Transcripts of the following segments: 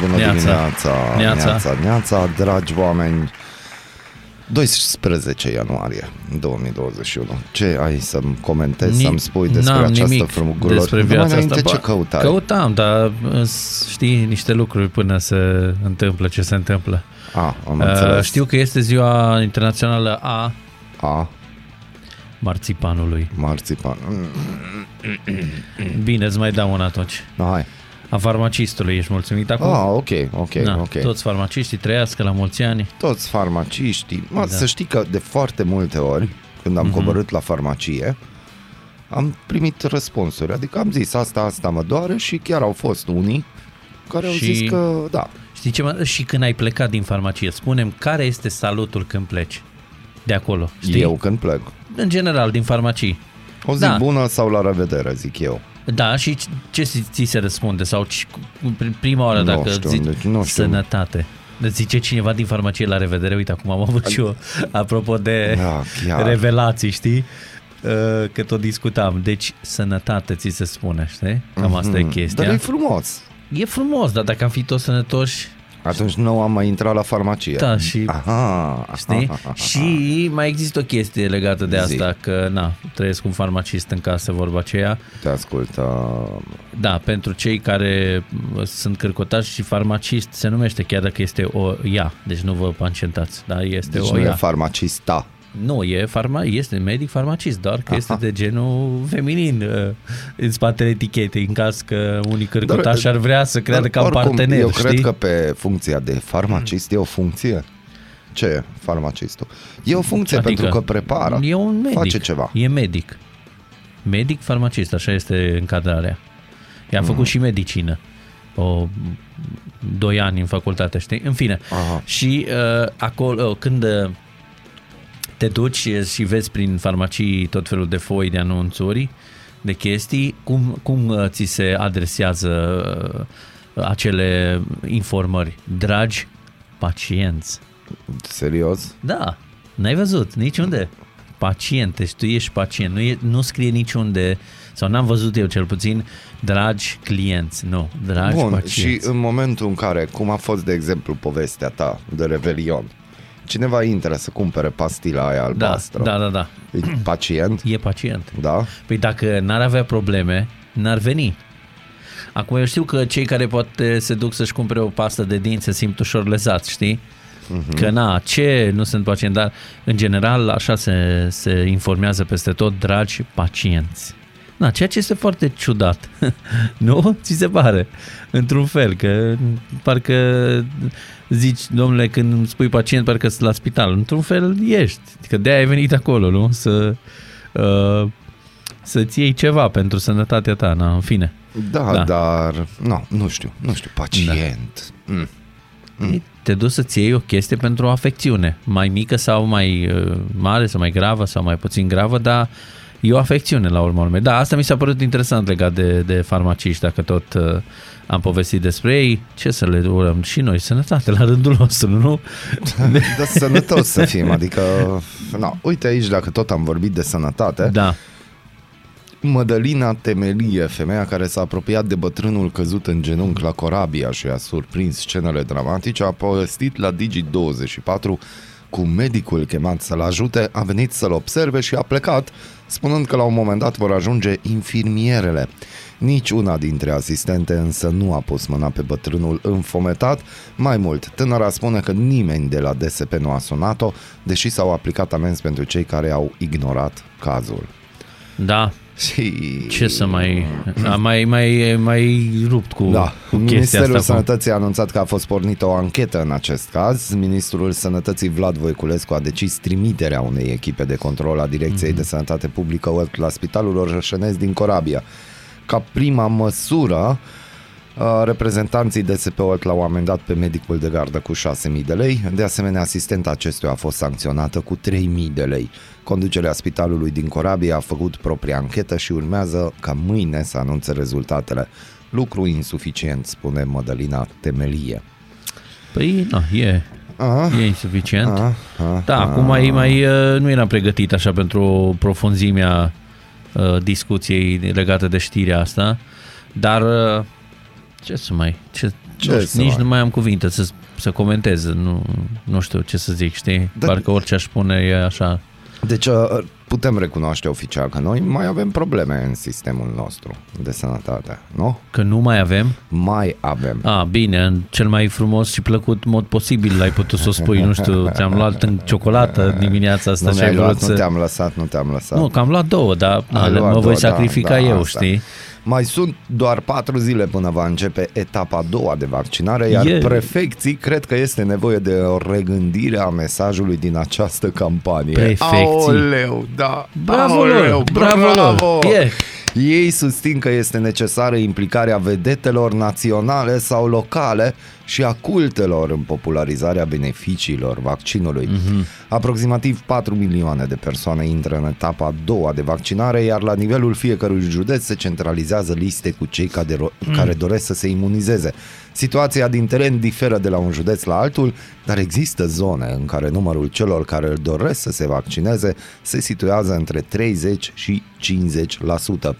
Bună dimineața, neața, neața, dragi oameni. 12 ianuarie 2021. Ce ai să-mi comentezi, Ni- să-mi spui despre n-am această nimic frumugră? despre viața asta. ce Ba, căutai? Căutam, dar îs- știi niște lucruri până se întâmplă ce se întâmplă. A, am Uh, înțeles. știu că este ziua internațională a A, marțipanului. marțipan. Mm, Bine, îți mai dau una atunci. Hai. A farmacistului, ești mulțumit acum? Ah, ok, ok, Da, ok. Toți farmaciștii trăiască la mulți ani. Toți farmaciștii. Mă, Da. Să știi că de foarte multe ori, când am Mhm. coborât la farmacie, am primit răspunsuri. Adică am zis asta, asta mă doare și chiar au fost unii care au Și- zis că da. Știi ce mă? Și când ai plecat din farmacie, spunem care este salutul când pleci de acolo. Știi? Eu când plec. În general, din farmacii. O zi Da. bună sau la revedere, zic eu. Da, și ce ți ți se răspunde? Sau ci- cu- prin prima oară Nu dacă știu, zici deci nu știu. sănătate. Îți zice cineva din farmacie la revedere, uite, acum am avut și eu, apropo de Da, chiar. revelații, știi? Uh, Că tot discutam. Deci, sănătate ți se spune, știi? Cam asta e Mhm. chestia. Dar e frumos. E frumos, dar dacă am fi toți sănătoși, Atunci nu am mai intrat la farmacie. Da, și- Aha, știi? aha, aha. Și mai există o chestie legată de Zi. asta, că, na, trăiesc cu un farmacist în casă, vorba aceea. Te ascult. Uh, Da, pentru cei care mă, sunt cărcotași și farmacist se numește, chiar dacă este o ea, deci nu vă pancentați, da, este deci o nu e ea. farmacista. Nu, e, farma, este medic farmacist, doar că este de genul feminin uh, în spatele etichetei, în caz că unii cărcotași ar vrea să creadă ca un oricum, partener, Eu știi? cred că pe funcția de farmacist e o funcție. Ce e farmacistul? E o funcție Adică pentru că prepară. E un medic. Face ceva. E medic. Medic farmacist, așa este încadrarea. I-a Mhm. făcut și medicină. O, doi ani în facultate, știi? În fine. Aha. Și uh, acolo, când uh, te duci și vezi prin farmacii tot felul de foi de anunțuri, de chestii, cum, cum uh, ți se adresează uh, acele informări? Dragi pacienți. Serios? Da, n-ai văzut niciunde. Pacient, deci tu ești pacient. Nu, e, nu scrie niciunde, sau n-am văzut eu cel puțin, dragi clienți. Nu, dragi Bun, pacienți. și în momentul în care, cum a fost de exemplu povestea ta de Revelion, cineva intră să cumpere pastila aia da, albastră, da, da, da. e pacient, E pacient. da? Păi dacă n-ar avea probleme, n-ar veni. Acum eu știu că cei care poate se duc să-și cumpere o pastă de dinți se simt ușor lezați, știi? Mhm. Că na, ce nu sunt pacient, dar în general așa se, se informează peste tot, dragi pacienți. Na, ceea ce este foarte ciudat, nu? Ți se pare? Într-un fel, că parcă zici, domnule, când îmi spui pacient, parcă sunt la spital. Într-un fel ești, că de-aia ai venit acolo, nu? Să, uh, să-ți iei ceva pentru sănătatea ta, na, în fine. Da, Da. da. dar, nu, nu știu, nu știu, pacient. Da. Mm. Mm. Te duci să-ți iei o chestie pentru o afecțiune, mai mică sau mai uh, mare sau mai gravă sau mai puțin gravă, dar e o afecțiune la urmă urmei. Da, asta mi s-a părut interesant legat de, de farmaciști, dacă tot uh, am povestit despre ei, ce să le urăm și noi, sănătate la rândul nostru, nu? Dar sănătos să fim, adică, na, uite aici, dacă tot am vorbit de sănătate, Da, Mădălina Temelie, femeia care s-a apropiat de bătrânul căzut în genunchi la Corabia și a surprins scenele dramatice, a povestit la Digi24 cu medicul chemat să-l ajute, a venit să-l observe și a plecat, spunând că la un moment dat vor ajunge infirmierele. Nici una dintre asistente însă nu a pus mâna pe bătrânul înfometat. Mai mult, tânăra spune că nimeni de la DSP nu a sunat-o, deși s-au aplicat amenzi pentru cei care au ignorat cazul. da, Și... ce să mai... A mai, mai, mai rupt cu, Da, cu chestia Ministerul asta. cu- Sănătății a anunțat că a fost pornită o anchetă în acest caz. Ministrul Sănătății Vlad Voiculescu a decis trimiterea unei echipe de control a Direcției Mhm. de Sănătate Publică la Spitalul Orășănesc din Corabia. Ca prima măsură, Uh, Reprezentanții DSP-ul l-au amendat pe medicul de gardă cu 6.000 de lei. De asemenea, asistenta acestuia a fost sancționată cu 3.000 de lei. Conducerea spitalului din Corabia a făcut propria anchetă și urmează ca mâine să anunțe rezultatele. Lucru insuficient, spune Mădălina Temelie. Păi, nu, e, A, e insuficient. a, a, Da, acum mai, mai uh, nu eram pregătit așa pentru profunzimea uh, discuției legate de știrea asta, dar uh, ce să mai... Ce, Ce nu știu, să nici mai- nu mai am cuvinte să, să comentez, nu, nu știu ce să zic, știi? Da. Parcă orice aș spune e așa. Deci uh, putem recunoaște oficial că noi mai avem probleme în sistemul nostru de sănătate, nu? Că nu mai avem? Mai avem. A, bine, în cel mai frumos și plăcut mod posibil ai putut să o spui, nu știu, ți-am luat în ciocolată dimineața asta Nu și ai mi-ai vrut luat, nu să... te-am lăsat, nu te-am lăsat. Nu, că am luat două, dar na, Ai le- luat mă voi două, sacrifica da, da, eu, asta. știi? Mai sunt doar patru zile până va începe etapa a doua de vaccinare, iar E- prefecții cred că este nevoie de o regândire a mesajului din această campanie. Prefecții? Aoleu, da. Bravo Aoleu, lor, bravo bravo. lor. E. Ei susțin că este necesară implicarea vedetelor naționale sau locale și a cultelor în popularizarea beneficiilor vaccinului. Mm-hmm. Aproximativ 4 milioane de persoane intră în etapa a doua de vaccinare, iar la nivelul fiecărui județ se centralizează liste cu cei care, care doresc să se imunizeze. Situația din teren diferă de la un județ la altul, dar există zone în care numărul celor care îl doresc să se vaccineze se situează între 30 și 50%.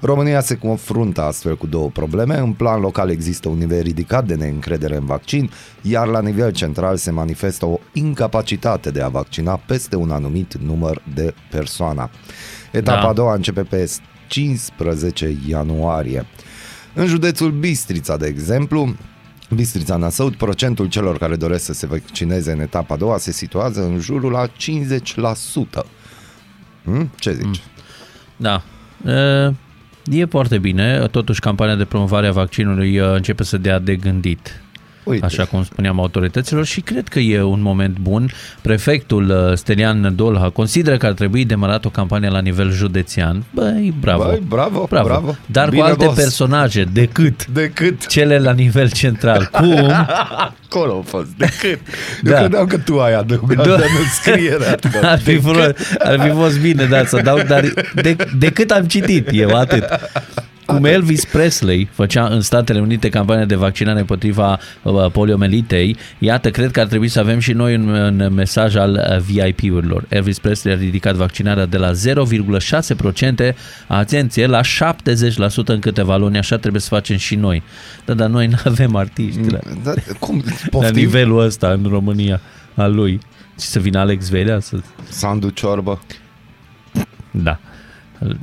România se confruntă astfel cu două probleme. În plan local există un nivel ridicat de neîncredere în vaccin, iar la nivel central se manifestă o incapacitate de a vaccina peste un anumit număr de persoane. Etapa Da. a doua începe pe 15 ianuarie. În județul Bistrița, de exemplu, Bistrița Năsăud, procentul celor care doresc să se vaccineze în etapa a doua se situează în jurul la 50%. Hmm? Ce zici? Da. E, e foarte bine, totuși campania de promovare a vaccinului uh, începe să dea de gândit. Uite. Așa cum spuneam autorităților și cred că e un moment bun. Prefectul uh, Stelian Dolha consideră că ar trebui demarat o campanie la nivel județean. Băi, bravo. Băi, bravo, bravo. bravo. Dar Bine, cu alte boss. personaje decât Decât cele la nivel central. Cum? acolo a fost. Decât. Eu Da. credeam că tu ai adăugat Da. în înscriere. Ar fi, fost, ar fi fost bine, da, să dau, dar de, de cât am citit eu, atât. Cum Elvis Presley făcea în Statele Unite campania de vaccinare împotriva uh, poliomelitei, iată, cred că ar trebui să avem și noi un, un mesaj al uh, VIP-urilor. Elvis Presley a ridicat vaccinarea de la 0,6%, atenție, la 70% în câteva luni, așa trebuie să facem și noi. Da, dar noi nu avem artiști la, Da, cum? la Poftim? nivelul ăsta în România al lui. Și să vină Alex Velea să Sandu Ciorbă. Da.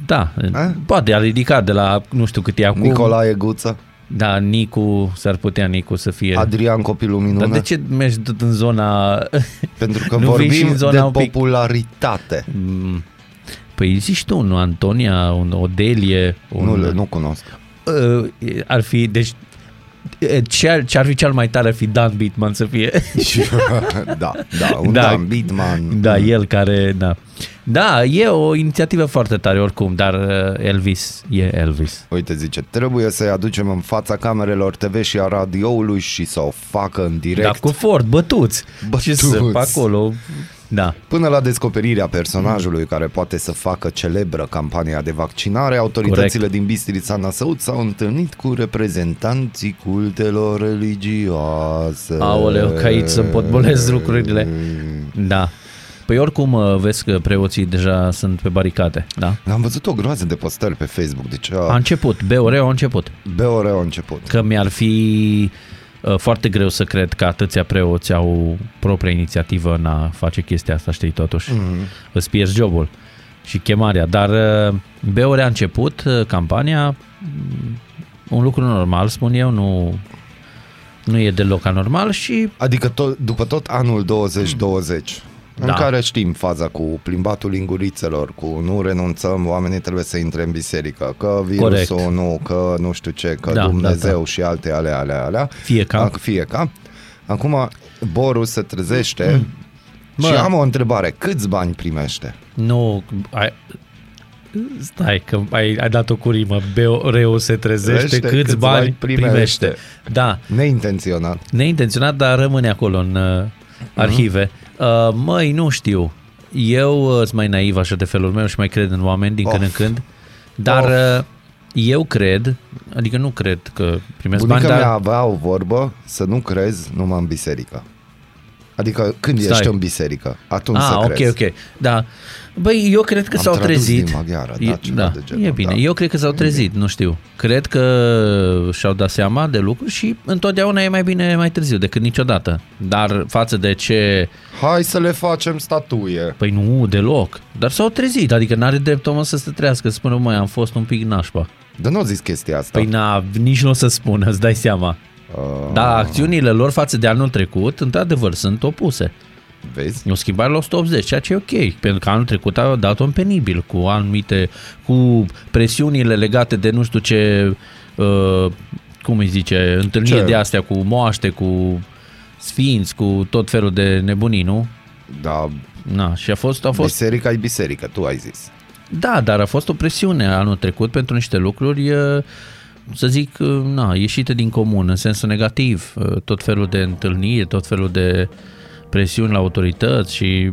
Da, A? poate a ridicat de la nu știu cât e acum. Nicolae Guță. Da, Nicu, s-ar putea Nicu să fie. Adrian Copilul Minune. Dar de ce mergi tot în zona... Pentru că Nu vii și vorbim în zona de un pic- popularitate. Mm, Păi zici tu, nu Antonia, un Odelie, un... Nu, le, nu cunosc. Uh, ar fi, deci ce ar, ce ar fi cel mai tare ar fi Dan Bitman să fie. da, da, un Da. da. Dan Bitman. da, el care, da. Da, e o inițiativă foarte tare oricum, dar uh, Elvis e Elvis. Uite, zice, trebuie să-i aducem în fața camerelor TV și a radioului și să o facă în direct. Da, cu fort, bătuți. Ce să Bătuți. pe acolo. Da. Până la descoperirea personajului care poate să facă celebră campania de vaccinare, autoritățile Corect. din Bistrița Năsăud s-au întâlnit cu reprezentanții cultelor religioase. Aoleu, că aici se împotbolesc lucrurile. Da. Păi oricum uh, vezi că preoții deja sunt pe baricade, da? Am văzut o groază de postări pe Facebook, deci A a, început, BOR a început. BOR a început. Că mi-ar fi uh, foarte greu să cred că atâția preoți au propria inițiativă în a face chestia asta, știi, totuși. Mm-hmm. Îți pierzi jobul și chemarea. Dar uh, BOR a început uh, campania, mm, un lucru normal, spun eu, nu, nu e deloc anormal și Adică tot, după tot anul 2020, în Da. care știm faza cu plimbatul lingurițelor, cu nu renunțăm, oamenii trebuie să intre în biserică, că virusul Corect. nu, că nu știu ce, că Da, Dumnezeu da, da. și alte alea, alea, alea. Fie ca. Ac- Fie ca. Acum Boru se trezește Mă. și am o întrebare. Câți bani primește? Nu, ai, Stai că ai, ai dat o curimă. Beoreu se trezește, Trește, câți, câți bani bani primește. primește. Da, Neintenționat. neintenționat, dar rămâne acolo în uh, arhive. Uh, măi, nu știu. Eu uh, sunt mai naiv așa de felul meu și mai cred în oameni din când Of. în când. Dar Of. uh, eu cred, adică nu cred că primesc Bunica bani, mea dar... avea o vorbă să nu crezi numai în biserică. Adică când Stai. ești în biserică, atunci Ah, să ok, crezi. ok. Da. Băi, eu cred că Am s-au tradus trezit. din maghiară, da, E- ceva da, de genul, e bine. da. Eu cred că s-au trezit, nu știu. Cred că și-au dat seama de lucruri și întotdeauna e mai bine mai târziu decât niciodată. Dar față de ce... Hai să le facem statuie. Păi nu, deloc. Dar s-au trezit, adică n-are drept omul să se trească, să spună, măi, am fost un pic nașpa. Dar nu zis chestia asta. Păi na, nici nu o să spună, îți dai seama. Uh, Da, acțiunile lor față de anul trecut, într-adevăr, sunt opuse. Vezi? E o schimbare la 180, ceea ce e ok, pentru că anul trecut au dat un penibil cu anumite, cu presiunile legate de nu știu ce, uh, cum îi zice, întâlniri Ce? de astea cu moaște, cu sfinți, cu tot felul de nebunii, nu? Da, Na, și a fost, a fost, biserica e biserică, tu ai zis. da, dar a fost o presiune anul trecut pentru niște lucruri, uh, să zic, uh, na, ieșite din comun, în sensul negativ, uh, tot felul de întâlniri, tot felul de presiuni la autorități și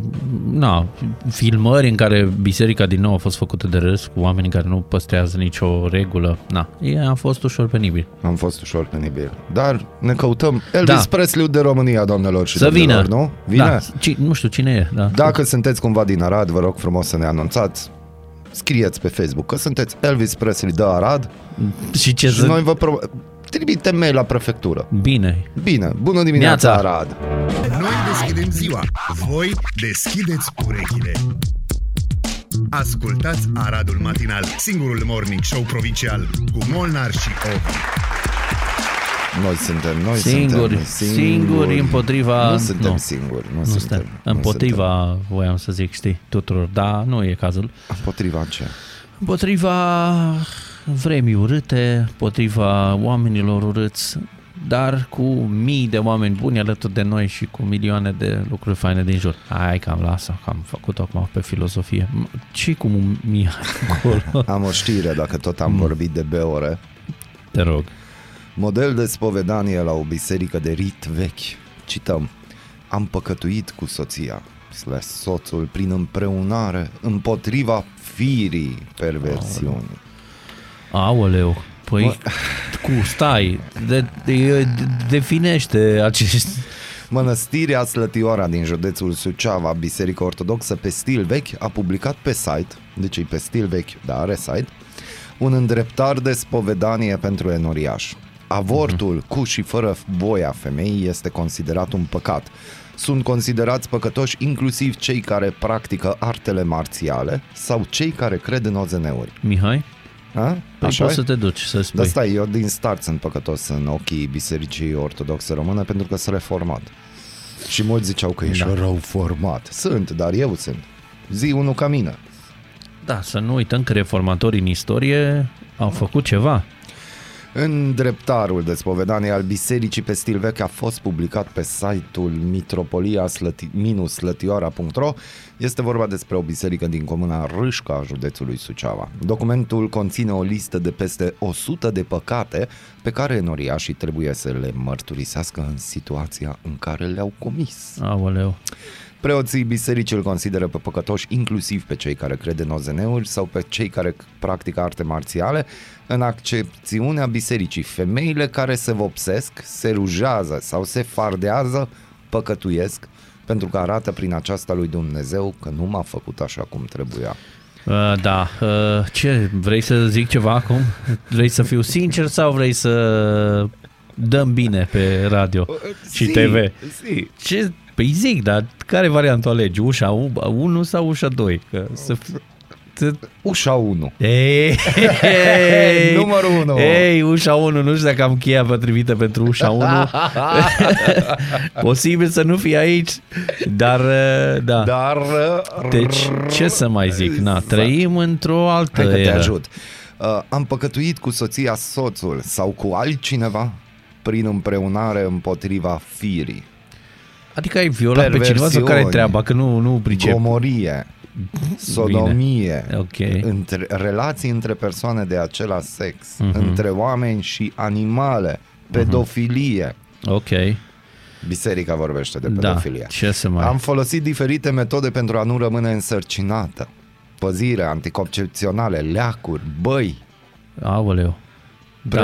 na, filmări în care biserica din nou a fost făcută de râs cu oameni care nu păstrează nicio regulă. Na, e, a fost ușor penibil. Am fost ușor penibil. Dar ne căutăm Elvis Da. Presley de România, doamnelor și Să domnilor, vină. nu? Vine? Da, ci, nu știu cine e. Da. Dacă sunteți cumva din Arad, vă rog frumos să ne anunțați. Scrieți pe Facebook că sunteți Elvis Presley de Arad Și ce și să... noi vă pro... trimitem mail la prefectură. Bine. Bine, bună dimineața Neața. Arad! Noi deschidem ziua, voi deschideți urechile. Ascultați Aradul Matinal, singurul morning show provincial cu Molnar și Ovi. Noi suntem, noi Singuri, suntem singuri împotriva- Nu suntem nu. singuri, nu, Nu suntem. suntem. nu Împotriva, voiam să zic, știi, tuturor. Da, nu e cazul. suntem. Împotriva ce? Împotriva vremii urâte, împotriva oamenilor urâți, dar cu mii de oameni buni alături de noi și cu milioane de lucruri faine din jur. Hai că am lasă, că am făcut acum pe filozofie. ce cu mii acolo? Am o știre, dacă tot am vorbit de beore. Te rog. Model de spovedanie la o biserică de rit vechi. Cităm. Am păcătuit cu soția, slash soțul, prin împreunare, împotriva firii perversiunii. Aoleu, păi cu, stai, de, de, definește acești... Mănăstirea Slătioara din județul Suceava, Biserica Ortodoxă pe stil vechi, a publicat pe site, deci e pe stil vechi, dar are site, un îndreptar de spovedanie pentru enoriaș. Avortul uh-huh. cu și fără voia femeii este considerat un păcat. Sunt considerați păcătoși inclusiv cei care practică artele marțiale sau cei care cred în OZN-uri. Mihai, A? păi Așa poți e? să te duci să spui. Dar stai, eu din start sunt păcătos în ochii Bisericii Ortodoxe Române pentru că sunt reformat. Și mulți ziceau că ești Da. da. rău format. Sunt, dar eu sunt. Zi unul ca mine. Da, să nu uităm că reformatorii în istorie au făcut ceva. În dreptarul de spovedanie al Bisericii pe stil vechi a fost publicat pe site-ul mitropolia-slătioara.ro Este vorba despre o biserică din comuna Râșca, județului Suceava. Documentul conține o listă de peste 100 de păcate pe care enoriașii trebuie să le mărturisească în situația în care le-au comis. Aoleu. Preoții bisericii îl consideră pe păcătoși inclusiv pe cei care cred în OZN-uri sau pe cei care practică arte marțiale. În accepțiunea bisericii, femeile care se vopsesc, se rujează sau se fardează, păcătuiesc, pentru că arată prin aceasta lui Dumnezeu că nu m-a făcut așa cum trebuia. Uh, da, uh, ce, vrei să zic ceva acum? Vrei să fiu sincer sau vrei să dăm bine pe radio și Zi, TV? zi. Ce? Păi zic, dar care variantă alegi? Ușa 1 sau ușa 2? Că să fi... să- Ușa 1. Ei, ei, Numărul unu. Ei, ușa 1, nu știu dacă am cheia potrivită pentru ușa 1. Posibil să nu fie aici, dar uh, da. Dar... Deci, ce să mai zic? Na, trăim într-o altă Hai că te eră. ajut. Uh, am păcătuit cu soția soțul sau cu altcineva prin împreunare împotriva firii. Adică ai violat pe cineva sau care e Perversiuni. treaba? Că nu, nu pricep. Gomorie, sodomie, Ok. între, relații între persoane de același sex, Mhm. între oameni și animale, pedofilie. Ok. Biserica vorbește de Da. pedofilie. Ce să mai... Am folosit diferite metode pentru a nu rămâne însărcinată. Păzire, anticoncepționale, leacuri, băi, Aoleu. Da.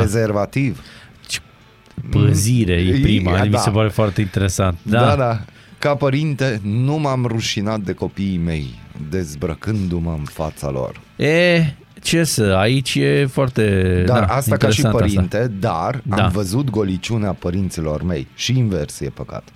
Prezervativ. Păzire e prima, Da. mi se pare foarte interesant. Da, da, da. Ca părinte, nu m-am rușinat de copiii mei, dezbrăcându-mă în fața lor. E, ce să, aici e foarte Dar da, asta ca și interesant părinte, Asta. dar Da. am văzut goliciunea părinților mei și invers e păcat.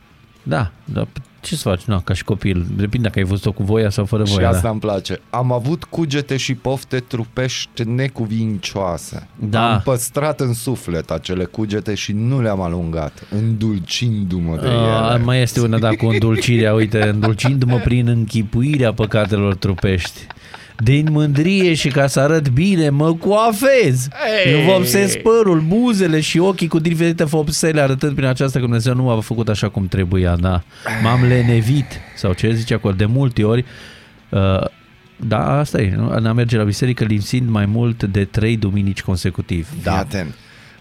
Da, da, ce să faci? Nu, ca și copil, depinde dacă ai văzut-o cu voia sau fără și voia. asta da. îmi place. Am avut cugete și pofte trupești necuvincioase. Da. Am păstrat în suflet acele cugete și nu le-am alungat, îndulcindu-mă de A, ele. mai este una, da, cu îndulcirea, uite, îndulcindu-mă prin închipuirea păcatelor trupești. Din mândrie și ca să arăt bine, mă coafez. Ei! Nu vopsesc părul, buzele și ochii cu diferite vopsele, arătând prin aceasta că Dumnezeu nu m-a făcut așa cum trebuia, da. M-am lenevit, sau ce zice acolo, de multe ori. Uh, da, asta e, nu? N-am merge la biserică lipsind mai mult de trei duminici consecutiv. Da, atent.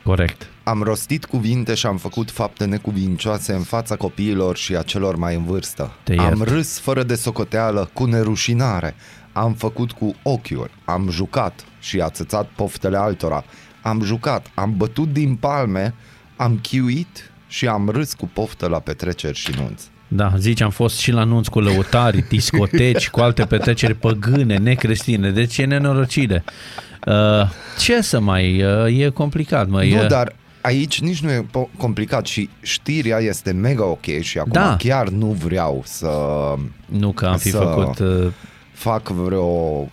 Corect. Am rostit cuvinte și am făcut fapte necuvincioase în fața copiilor și a celor mai în vârstă. Te iert. am râs fără de socoteală, cu nerușinare. Am făcut cu ochiul, am jucat și a țățat poftele altora. Am jucat, am bătut din palme, am chiuit și am râs cu poftă la petreceri și nunți. Da, zici, am fost și la nunți cu lăutari, discoteci, cu alte petreceri păgâne, necreștine, deci e nenorocire. Uh, ce să mai, uh, e complicat, mă, e... Nu, dar aici nici nu e po- complicat și știrea este mega ok și acum Da. chiar nu vreau să Nu că am fi să- făcut... Uh, fac vreo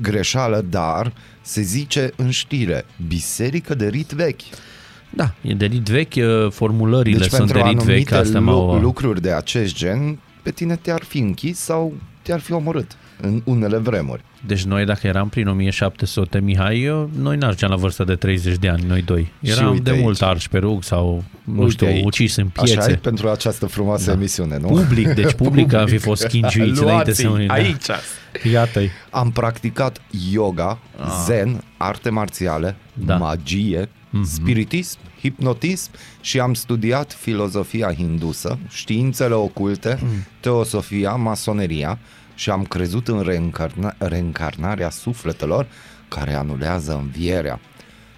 greșeală, dar se zice în știre, biserică de rit vechi. da, e de rit vechi, uh, formulările Deci sunt de pentru rit vechi, anumite asta lu- m-au... lucruri de acest gen, pe tine te-ar fi închis sau te-ar fi omorât în unele vremuri. Deci noi, dacă eram prin 1700, Mihai, eu, noi n-ajungeam la vârsta de 30 de ani, noi doi. Și Eram uite de aici. mult arși pe rug sau, nu Uite știu, aici. ucis în Așa piețe. e pentru această frumoasă Da. emisiune, nu? Public, deci public am fi fost schingiuiți înainte să unii. Da. aici. Iată-i. Am practicat yoga, zen, arte marțiale, Da. magie, spiritism, hipnotism și am studiat filozofia hindusă, științele oculte, teosofia, masoneria și am crezut în reîncarna- reîncarnarea sufletelor care anulează învierea.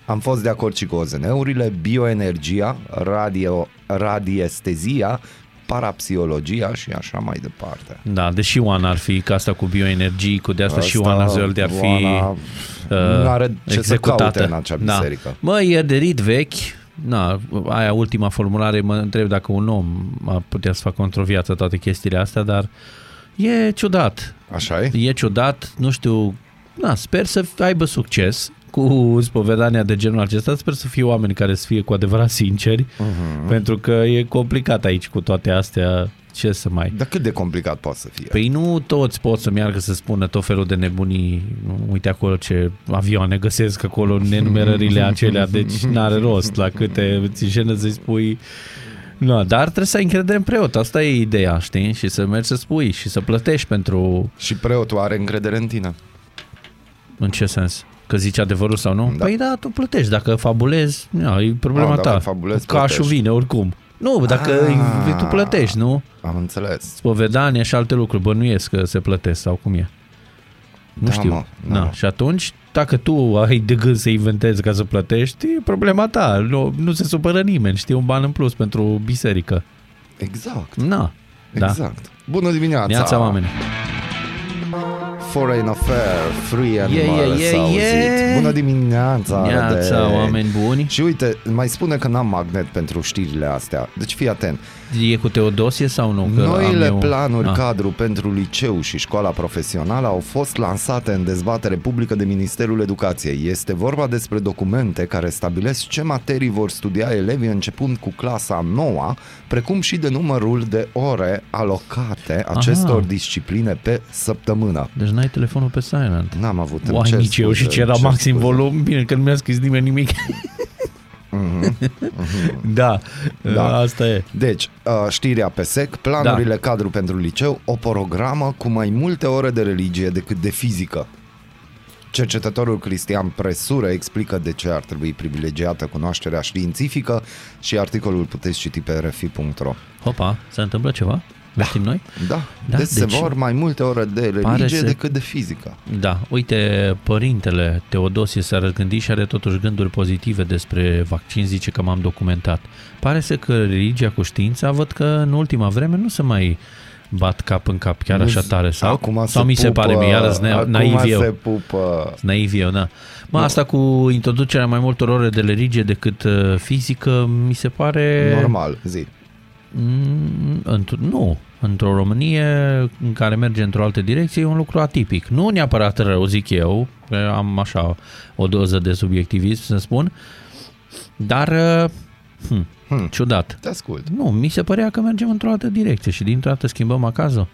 Am fost de acord și cu OZN-urile, bioenergia, radio, radiestezia, parapsihologia și așa mai departe. Da, deși Oana ar fi, că asta cu bioenergii, cu de asta, și Oana Zölde ar fi Oana uh, nu are ce executată. să caute în acea biserică. Da. Mă, e de rit vechi, na, aia ultima formulare, mă întreb dacă un om ar putea să facă într-o viață toate chestiile astea, dar e ciudat. Așa e? E ciudat, nu știu, na, sper să aibă succes cu spovedania de genul acesta, sper să fie oameni care să fie cu adevărat sinceri, Mhm. pentru că e complicat aici cu toate astea, ce să mai... Dar cât de complicat poate să fie? Păi nu toți pot să meargă să spună tot felul de nebunii, uite acolo ce avioane găsesc acolo în nenumerările acelea, deci n-are rost la câte ți jenă să-i spui nu, dar trebuie să ai încredere în preot, asta e ideea, știi? Și să mergi să spui și să plătești pentru... Și preotul are încredere în tine. În ce sens? Că zici adevărul sau nu? Da. Păi da, tu plătești, dacă fabulezi, na, e problema Ah, dacă ta. fabulezi, Cașul plătești. vine oricum. Nu, dacă Ah. tu plătești, nu? Am înțeles. spovedanie și alte lucruri, bănuiesc că se plătesc sau cum e. Nu Da, știu. mă, da, Na, mă. și atunci, dacă tu ai de gând să inventezi ca să plătești, e problema ta. Nu, nu se supără nimeni, știi, un ban în plus pentru biserică. Exact. Na, da. Exact. Bună dimineața! Neața oameni. Foreign Affair, Free Animal, Yeah, yeah, yeah, s-a auzit. yeah. Bună dimineața! Neața de... oameni buni. Și uite, mai spune că n-am magnet pentru știrile astea. Deci fii atent. E cu Teodosie sau nu? Că Noile am eu... planuri Ah. cadru pentru liceu și școala profesională au fost lansate în dezbatere publică de Ministerul Educației. Este vorba despre documente care stabilesc ce materii vor studia elevii începând cu clasa 9, precum și de numărul de ore alocate acestor Aha. discipline pe săptămână. Deci n-ai telefonul pe silent. N-am avut îmi Uai, cer nici eu și scuze, ce era îmi cer maxim scuze. volum. Bine că nu mi-a scris nimeni nimic. da, Da. asta e. Deci, uh, știrea pe sec, planurile da. cadru pentru liceu, o programă cu mai multe ore de religie decât de fizică. Cercetătorul Cristian Presură explică de ce ar trebui privilegiată cunoașterea științifică și articolul puteți citi pe rfi.ro. Hopa, se întâmplă ceva? Da. Știm noi? Da, Da, da deci, se deci- vor mai multe ore de Pare religie să- decât de fizică. Da, uite, părintele Teodosie s-a răzgândit și are totuși gânduri pozitive despre vaccin, zice că m-am documentat. Pare să că religia cu știința, văd că în ultima vreme nu se mai bat cap în cap chiar așa tare. Sau, acum sau mi se pare mie, iară na- acum naiv eu. se pupă. Naiv eu, da. Mă, Nu. asta cu introducerea mai multor ore de religie decât uh, fizică, mi se pare... Normal, zi. Mm, într- nu. Într-o Românie în care merge într-o altă direcție e un lucru atipic. Nu neapărat rău, zic eu, că am așa o doză de subiectivism să spun, dar uh, hm, Hmm. ciudat. Te ascult. Nu, mi se părea că mergem într-o altă direcție și dintr-o dată schimbăm acazul.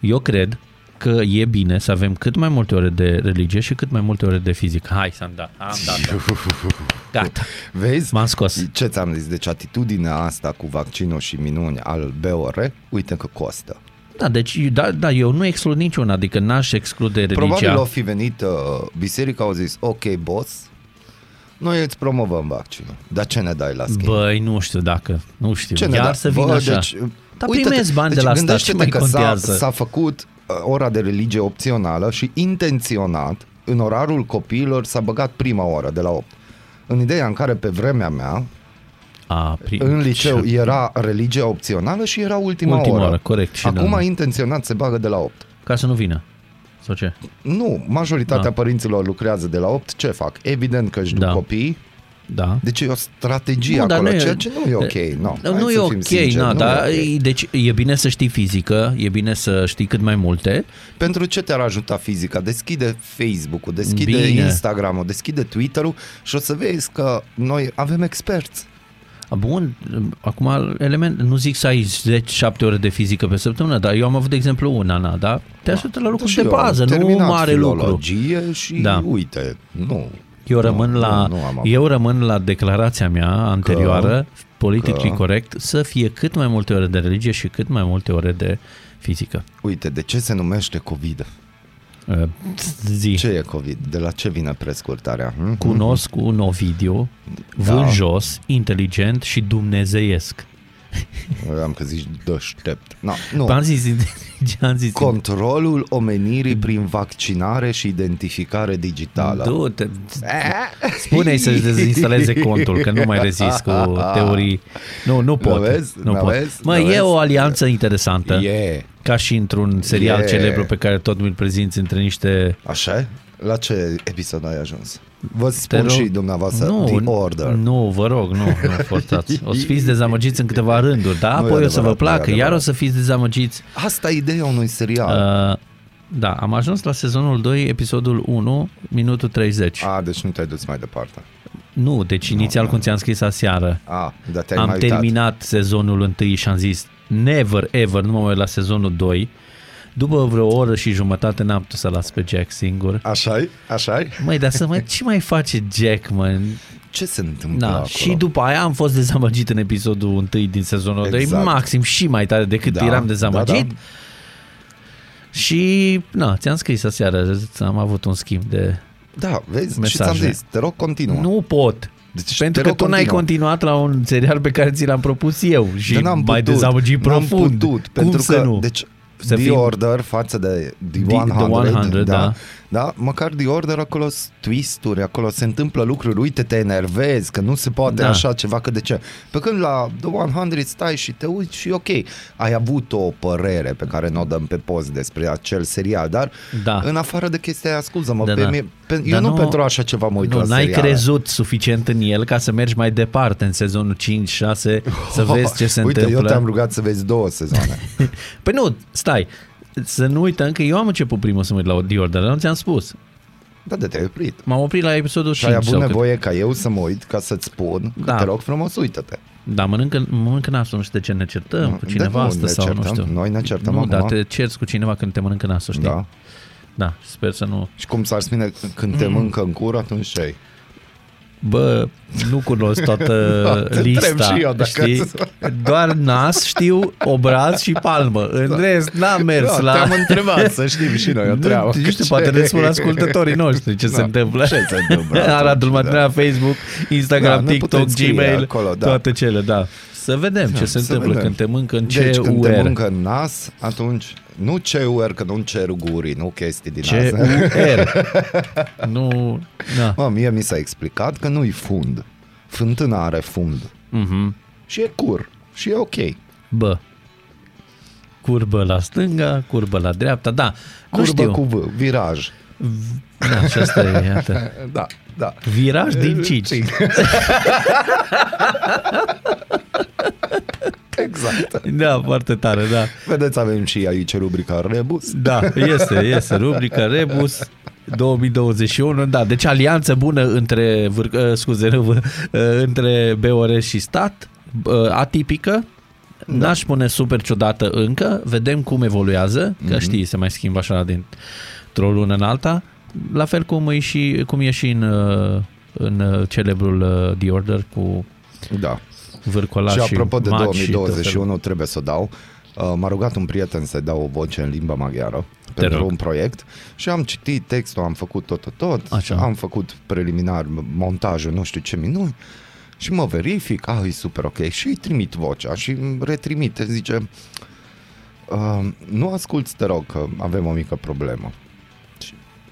Eu cred că e bine să avem cât mai multe ore de religie și cât mai multe ore de fizică. Hai să-mi dat, am dat. Gata, Vezi? m-am scos. Ce ți-am zis? Deci atitudinea asta cu vaccinul și minuni al BOR, uite că costă. Da, deci da, da, eu nu exclud niciuna, adică n-aș exclude religia. Probabil o fi venit uh, biserica, au zis, ok, boss, noi îți promovăm vaccinul. Dar ce ne dai la schimb? Băi, nu știu dacă, nu știu, ce ne iar dai? să vină Bă, așa. Deci, Dar uite-te, primesc bani de deci la stat, gândește-te ce mai că contează? S-a, s-a făcut uh, ora de religie opțională și intenționat în orarul copiilor s-a băgat prima oră de la 8. În ideea în care pe vremea mea, A, pri- în liceu și- era religia opțională și era ultima, Ultima oră. oră, corect, și Acum da. intenționat se bagă de la 8. Ca să nu vină. Sau ce? Nu, majoritatea Da. părinților lucrează de la 8. Ce fac? Evident că își duc Da. copiii. Da. Deci e o strategie Nu, dar acolo, nu e- ceea ce nu e ok. No, Nu, hai nu să e fim ok, sinceri, na, nu dar e ok. deci e bine să știi fizică, e bine să știi cât mai multe. Pentru ce te-ar ajuta fizica? Deschide Facebook-ul, deschide Bine. Instagram-ul, deschide Twitter-ul și o să vezi că noi avem experți. Bun, acum element, nu zic să ai 10-7 ore de fizică pe săptămână, dar eu am avut de exemplu una, na, dar te ajută la lucruri Și de eu am bază, nu terminat mare lucru. filologie și Da. uite, nu. Eu rămân, nu, la, nu, nu am avut. eu rămân la declarația mea anterioară, politically că- corect, să fie cât mai multe ore de religie și cât mai multe ore de fizică. Uite, de ce se numește COVID? Uh, Zi. Ce e COVID? De la ce vine prescurtarea? Hm? Cunosc un Ovidiu, Da. vânjos, inteligent și dumnezeiesc. Am că zici deștept. No, nu. Am zis, am zis Controlul omenirii prin vaccinare și identificare digitală. Du-te, spune-i să-și dezinstaleze contul, că nu mai rezist cu teorii. Nu, nu pot. vezi? Nu Nu pot. vezi? Mă, Nu e vezi? o alianță interesantă, E. ca și într-un serial E. celebru pe care tot mi-l prezinți între niște... Așa e? La ce episod ai ajuns? Vă Te spun rog- și dumneavoastră nu, The Order. Nu, vă rog, nu, nu forțați. O să fiți dezamăgiți în câteva rânduri, da? Nu e Apoi o să vă adevărat, nu e placă, iar o adevărat. să fiți dezamăgiți. Asta e ideea unui serial. Uh, da, am ajuns la sezonul 2, episodul 1, minutul 30. A, deci nu te-ai dus mai departe. Nu, deci inițial nu. cum ți-am scris aseară, A, dar te-ai am mai uitat. terminat sezonul 1 și am zis never ever, nu mă mai uit la sezonul 2. După vreo oră și jumătate n-am putut să las pe Jack singur. Așa-i? Așa-i? Măi, dar să mai, ce mai face Jack, mă? Ce se întâmplă Da, acolo? și după aia am fost dezamăgit în episodul 1 din sezonul 2, Exact. maxim și mai tare decât Da, eram dezamăgit. da, da. Și, na, ți-am scris aseară, am avut un schimb de... Da, vezi? Și Mesaje. ți-am zis, te rog, continuă. Nu pot. Deci, Pentru te că rog, tu n-ai continuă. continuat la un serial pe care ți l-am propus eu și Dar n-am mai putut, dezamăgit n-am profund. putut, Cum pentru să că, nu? deci, Să The fim- Order față de The, The- 100, The 100, da. da. Măcar The Order acolo sunt twist-uri, acolo se întâmplă lucruri, uite, te enervezi, că nu se poate Da. așa ceva, că de ce? Pe când la The 100 stai și te uiți și ok, ai avut o părere pe care nu o dăm pe post despre acel serial, dar Da. în afară de chestia aia, scuză-mă, Da, pe da. mie, pe, Dar eu nu, nu- pentru așa ceva mă uit Nu, la n-ai seriale. crezut suficient în el ca să mergi mai departe în sezonul 5, 6, să vezi ce se Uite, întâmplă. eu te-am rugat să vezi două sezoane. Păi nu, stai, să nu uităm că eu am început primul să mă uit la The Order, dar nu ți-am spus. da, de te-ai oprit. M-am oprit la episodul Și ai 5. avut sau cât. nevoie ca eu să mă uit ca să-ți spun că Da. te rog frumos, uită-te. Da, mănâncă, mănâncă nasul, nu știu de ce ne certăm Nu, cu de cineva nu asta ne sau nu certăm, știu. noi ne certăm Nu, acum. dar te cerți cu cineva când te mănâncă nasul, știi? Da. Da, sper să nu... Și cum s-ar spune când te mâncă în cur, atunci ce ai? Bă, nu cunosc toată Te întreb lista, și eu dacă- știi? Doar nas știu, obraz și palmă. În rest, n-am mers Da, la... Te-am întrebat să știm și noi o treabă. Nu, nu știu, Ce- poate ne spun ascultătorii noștri ce Da, se întâmplă. ce se întâmplă Aradul atunci, Matinal, da. Facebook, Instagram, Da, ne TikTok, puteți scrie Gmail, acolo, da. toate cele, da. Să vedem ce se să întâmplă vedem. când te mâncă în Deci ce când te UR. mâncă în nas, atunci nu CUR, că nu cer gurii, nu chestii din Ce astea. UR. Nu, da. Mă, mie mi s-a explicat că nu-i fund. Fântâna are fund. Mhm. Și e cur. Și e ok. Bă. Curbă la stânga, curbă la dreapta, da. Nu Curbă știu. cu V, viraj. Da, și asta e, iată. Da, da. Viraj din Cici. Exact. Da, foarte tare, da. Vedeți, avem și aici rubrica Rebus. Da, este, este. Rubrica Rebus 2021, da, deci alianță bună între, vâr, uh, scuze, nu, uh, între BOR și stat, uh, atipică, da. n-aș spune super ciudată încă, vedem cum evoluează, că Mhm. știi, se mai schimbă așa dintr-o lună în alta, la fel cum e și, cum e și în, uh, în uh, celebrul uh, The Order cu Da. vârcola și și apropo de maci și tot 2021, trebuie să o dau. Uh, M-a rugat un prieten să dau o voce în limba maghiară pentru rog. un proiect și am citit textul, am făcut tot, tot, tot, Așa. am făcut preliminar montajul, nu știu ce minuni și mă verific, ah, e super ok și îi trimit vocea și îmi retrimite, zice uh, nu asculți, te rog, că avem o mică problemă.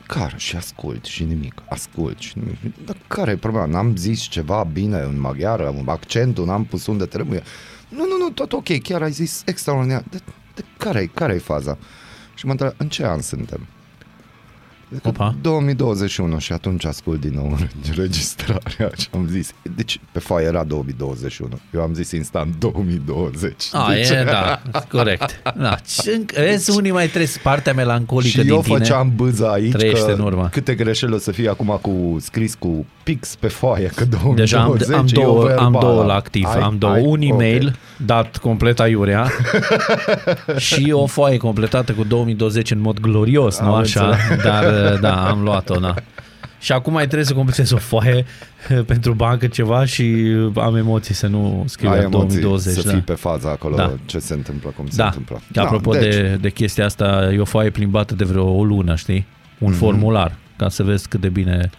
Și care? Și ascult și nimic. Ascult și nimic. Dar care e problema? N-am zis ceva bine în maghiară, accentul n-am pus unde trebuie. Nu, nu, nu, tot ok, chiar ai zis extraordinar. De, de care, care e faza? Și mă întreb, în ce an suntem? Zic că Opa. 2021 și atunci ascult din nou înregistrarea și am zis, deci pe foaie era 2021, eu am zis instant 2020. A, Deci- e, da, corect. Da. Și înc- Vezi, unii mai trăiesc partea melancolică și din eu tine. făceam bâza aici trăiește că în urmă. câte greșeli o să fie acum cu scris cu pix pe foaie, că 2020 Deja am, am, e două, verbal. am două la activ. Ai- am două. ai? un Ok. e-mail dat complet aiurea și o foaie completată cu 2020 în mod glorios, nu Am așa? Dar da, am luat-o, da. Și acum mai trebuie să completez o foaie pentru bancă ceva și am emoții să nu scriu Ai emoții 2020. să da. fii pe faza acolo, Da. ce se întâmplă, cum se Da, întâmplă. apropo deci, de, de chestia asta, e o foaie plimbată de vreo o lună, știi? Un Mhm. formular, ca să vezi cât de bine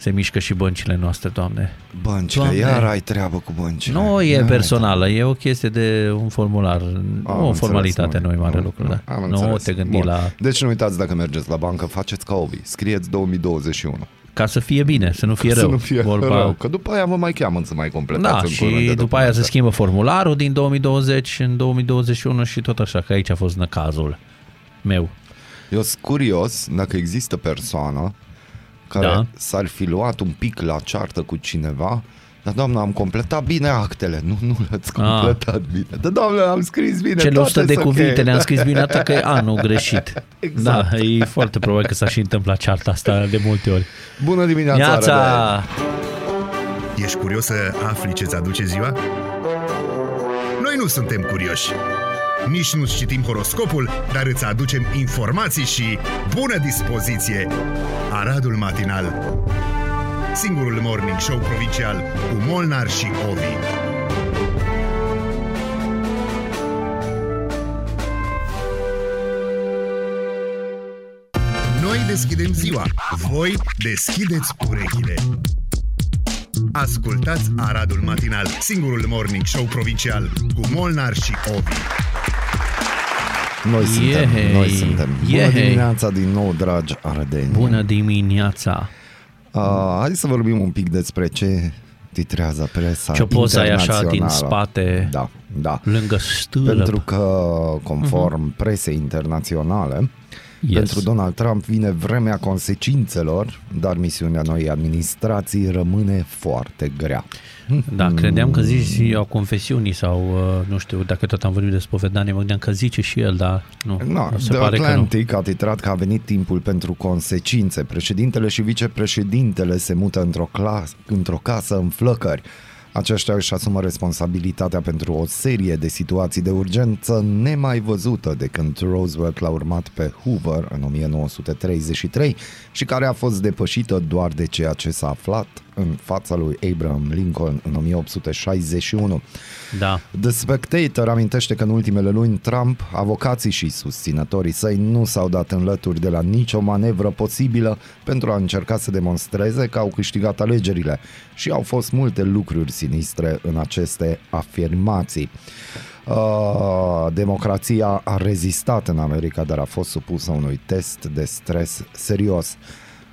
se mișcă și băncile noastre, Doamne. Băncile, Doamne. iar ai treabă cu băncile. Nu e Iar ai personală, e o chestie de un formular, nu o înțeles, formalitate, nu, nu e mare nu, lucru, nu, da. am Nu înțeles. te gândi Bun. la... Deci nu uitați dacă mergeți la bancă, faceți ca Ovi, scrieți 2021. Ca să fie bine, să nu fie Să rău. nu fie Vorba... rău, că după aia vă mai cheamă să mai completați Da, încă și unul de după aia se documente. schimbă formularul din 2020 în 2021 și tot așa, că aici a fost năcazul meu. Eu sunt curios dacă există persoană care Da. s-ar fi luat un pic la ceartă cu cineva, dar doamnă, am completat bine actele. Nu, nu le-ați Ah. completat bine. Dar doamne, am scris bine. Cele toate 100 de sunt cuvinte ok. le-am scris bine, atât că e anul greșit. Exact. Da, e foarte probabil că s-a și întâmplat cearta asta de multe ori. Bună dimineața, Arădel. Neața! Ești curios să afli ce-ți aduce ziua? Noi nu suntem curioși. Nici nu citim horoscopul, dar îți aducem informații și bună dispoziție. Aradul Matinal Singurul morning show provincial cu Molnar și Ovi. Noi deschidem ziua, voi deschideți urechile. Ascultați Aradul Matinal, singurul morning show provincial cu Molnar și Ovi. Noi suntem, Iehei. noi suntem. Bună Iehei. dimineața din nou, dragi arădeni. Bună dimineața! Uh, hai să vorbim un pic despre ce titrează presa Ce poza e așa din internațională. spate, Da, da. lângă stâlă. Pentru că, conform presei internaționale, Yes. pentru Donald Trump vine vremea consecințelor, dar misiunea noii administrații rămâne foarte grea. Da, credeam că zici ziua confesiunii sau, uh, nu știu, dacă tot am vorbit de spovedanie, mă gândeam că zice și el, dar nu, No, se The pare că nu. Atlantic a titrat că a venit timpul pentru consecințe. Președintele și vicepreședintele se mută într-o, clas- într-o casă în flăcări. Aceștia își asumă responsabilitatea pentru o serie de situații de urgență nemai văzută de când Roosevelt l-a urmat pe Hoover în 1933 și care a fost depășită doar de ceea ce s-a aflat în fața lui Abraham Lincoln în 1861. Da. The Spectator amintește că în ultimele luni Trump, avocații și susținătorii săi nu s-au dat înlături de la nicio manevră posibilă pentru a încerca să demonstreze că au câștigat alegerile și au fost multe lucruri sinistre în aceste afirmații. Uh, democrația a rezistat în America, dar a fost supusă unui test de stres serios.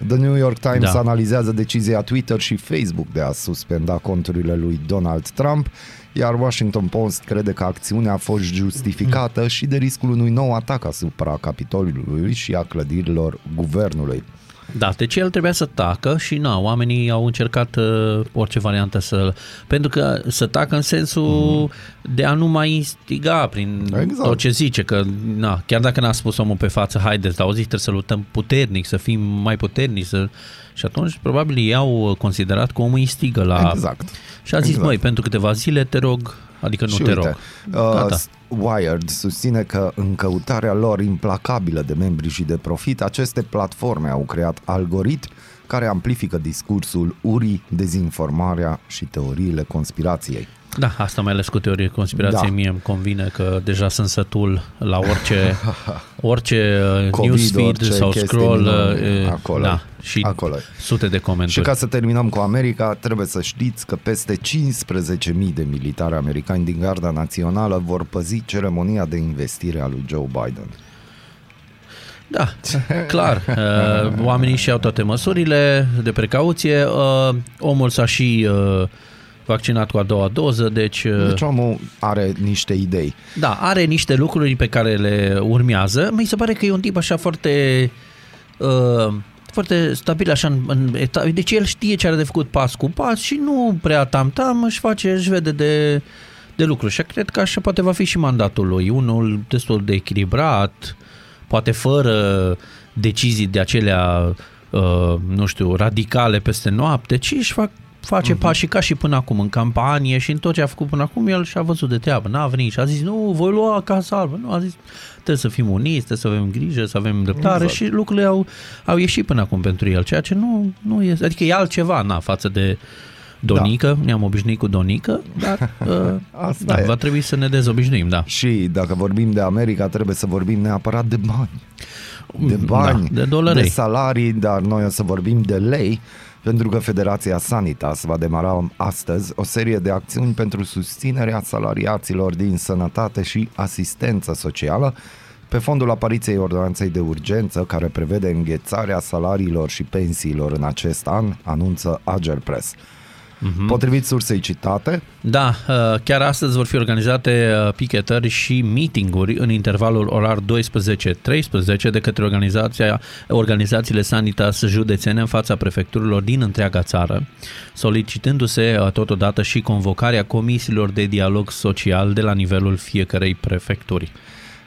The New York Times Da. analizează decizia Twitter și Facebook de a suspenda conturile lui Donald Trump, iar Washington Post crede că acțiunea a fost justificată și de riscul unui nou atac asupra Capitolului și a clădirilor guvernului. Da, deci el trebuia să tacă și na, oamenii au încercat uh, orice variantă să... Pentru că să tacă în sensul de a nu mai instiga prin Exact. tot ce zice, că na, chiar dacă n-a spus omul pe față, haideți, dar au zis trebuie să luptăm puternic, să fim mai puternici, să... și atunci probabil ei au considerat că omul instigă la... Exact. Și a zis, Exact. măi, pentru câteva zile te rog, adică nu și te uite, rog. Uh, Gata. Wired susține că în căutarea lor implacabilă de membri și de profit, aceste platforme au creat algoritmi care amplifică discursul urii, dezinformarea și teoriile conspirației. Da, asta mai ales cu teorie conspirației, Da. mie îmi convine că deja sunt sătul la orice, orice uh, COVID, newsfeed orice sau chestii scroll minune. uh, Acolo. da, și Acolo. sute de Și comentarii. ca să terminăm cu America, trebuie să știți că peste 15.000 de militari americani din Garda Națională vor păzi ceremonia de investire a lui Joe Biden. Da, clar. Uh, Oamenii și-au toate măsurile de precauție. Uh, Omul s-a și uh, vaccinat cu a doua doză, deci, uh, Deci omul are niște idei. da, are niște lucruri pe care le urmează. Mi se pare că e un tip așa foarte... Uh, foarte stabil așa în, în eta- deci el știe ce are de făcut pas cu pas și nu prea tam-tam își face, își vede de, de lucru și cred că așa poate va fi și mandatul lui, unul destul de echilibrat, poate fără decizii de acelea uh, nu știu, radicale peste noapte, ci își fac face uh-huh. pașii ca și până acum în campanie și în tot ce a făcut până acum el și-a văzut de treabă, n-a venit și a zis nu, voi lua Casa Albă, nu, a zis trebuie să fim uniți, trebuie să avem grijă, să avem dreptare Exact. și lucrurile au, au ieșit până acum pentru el, ceea ce nu, nu e, adică e altceva, na, față de Donică, da. ne-am obișnuit cu Donică, dar uh, Asta da, e. va trebui să ne dezobișnuim, da. Și dacă vorbim de America, trebuie să vorbim neapărat de bani. De bani, Da, de dolari. de salarii, dar noi o să vorbim de lei, pentru că Federația Sanitas va demara astăzi o serie de acțiuni pentru susținerea salariaților din sănătate și asistență socială, pe fondul apariției ordonanței de urgență care prevede înghețarea salariilor și pensiilor în acest an, anunță Agerpress. Mhm. Potrivit sursei citate, Da, uh, chiar astăzi vor fi organizate uh, pichetări și meetinguri în intervalul orar 12-13 de către organizația, organizațiile Sanitas județene în fața prefecturilor din întreaga țară, solicitându-se uh, totodată și convocarea comisiilor de dialog social de la nivelul fiecărei prefecturi.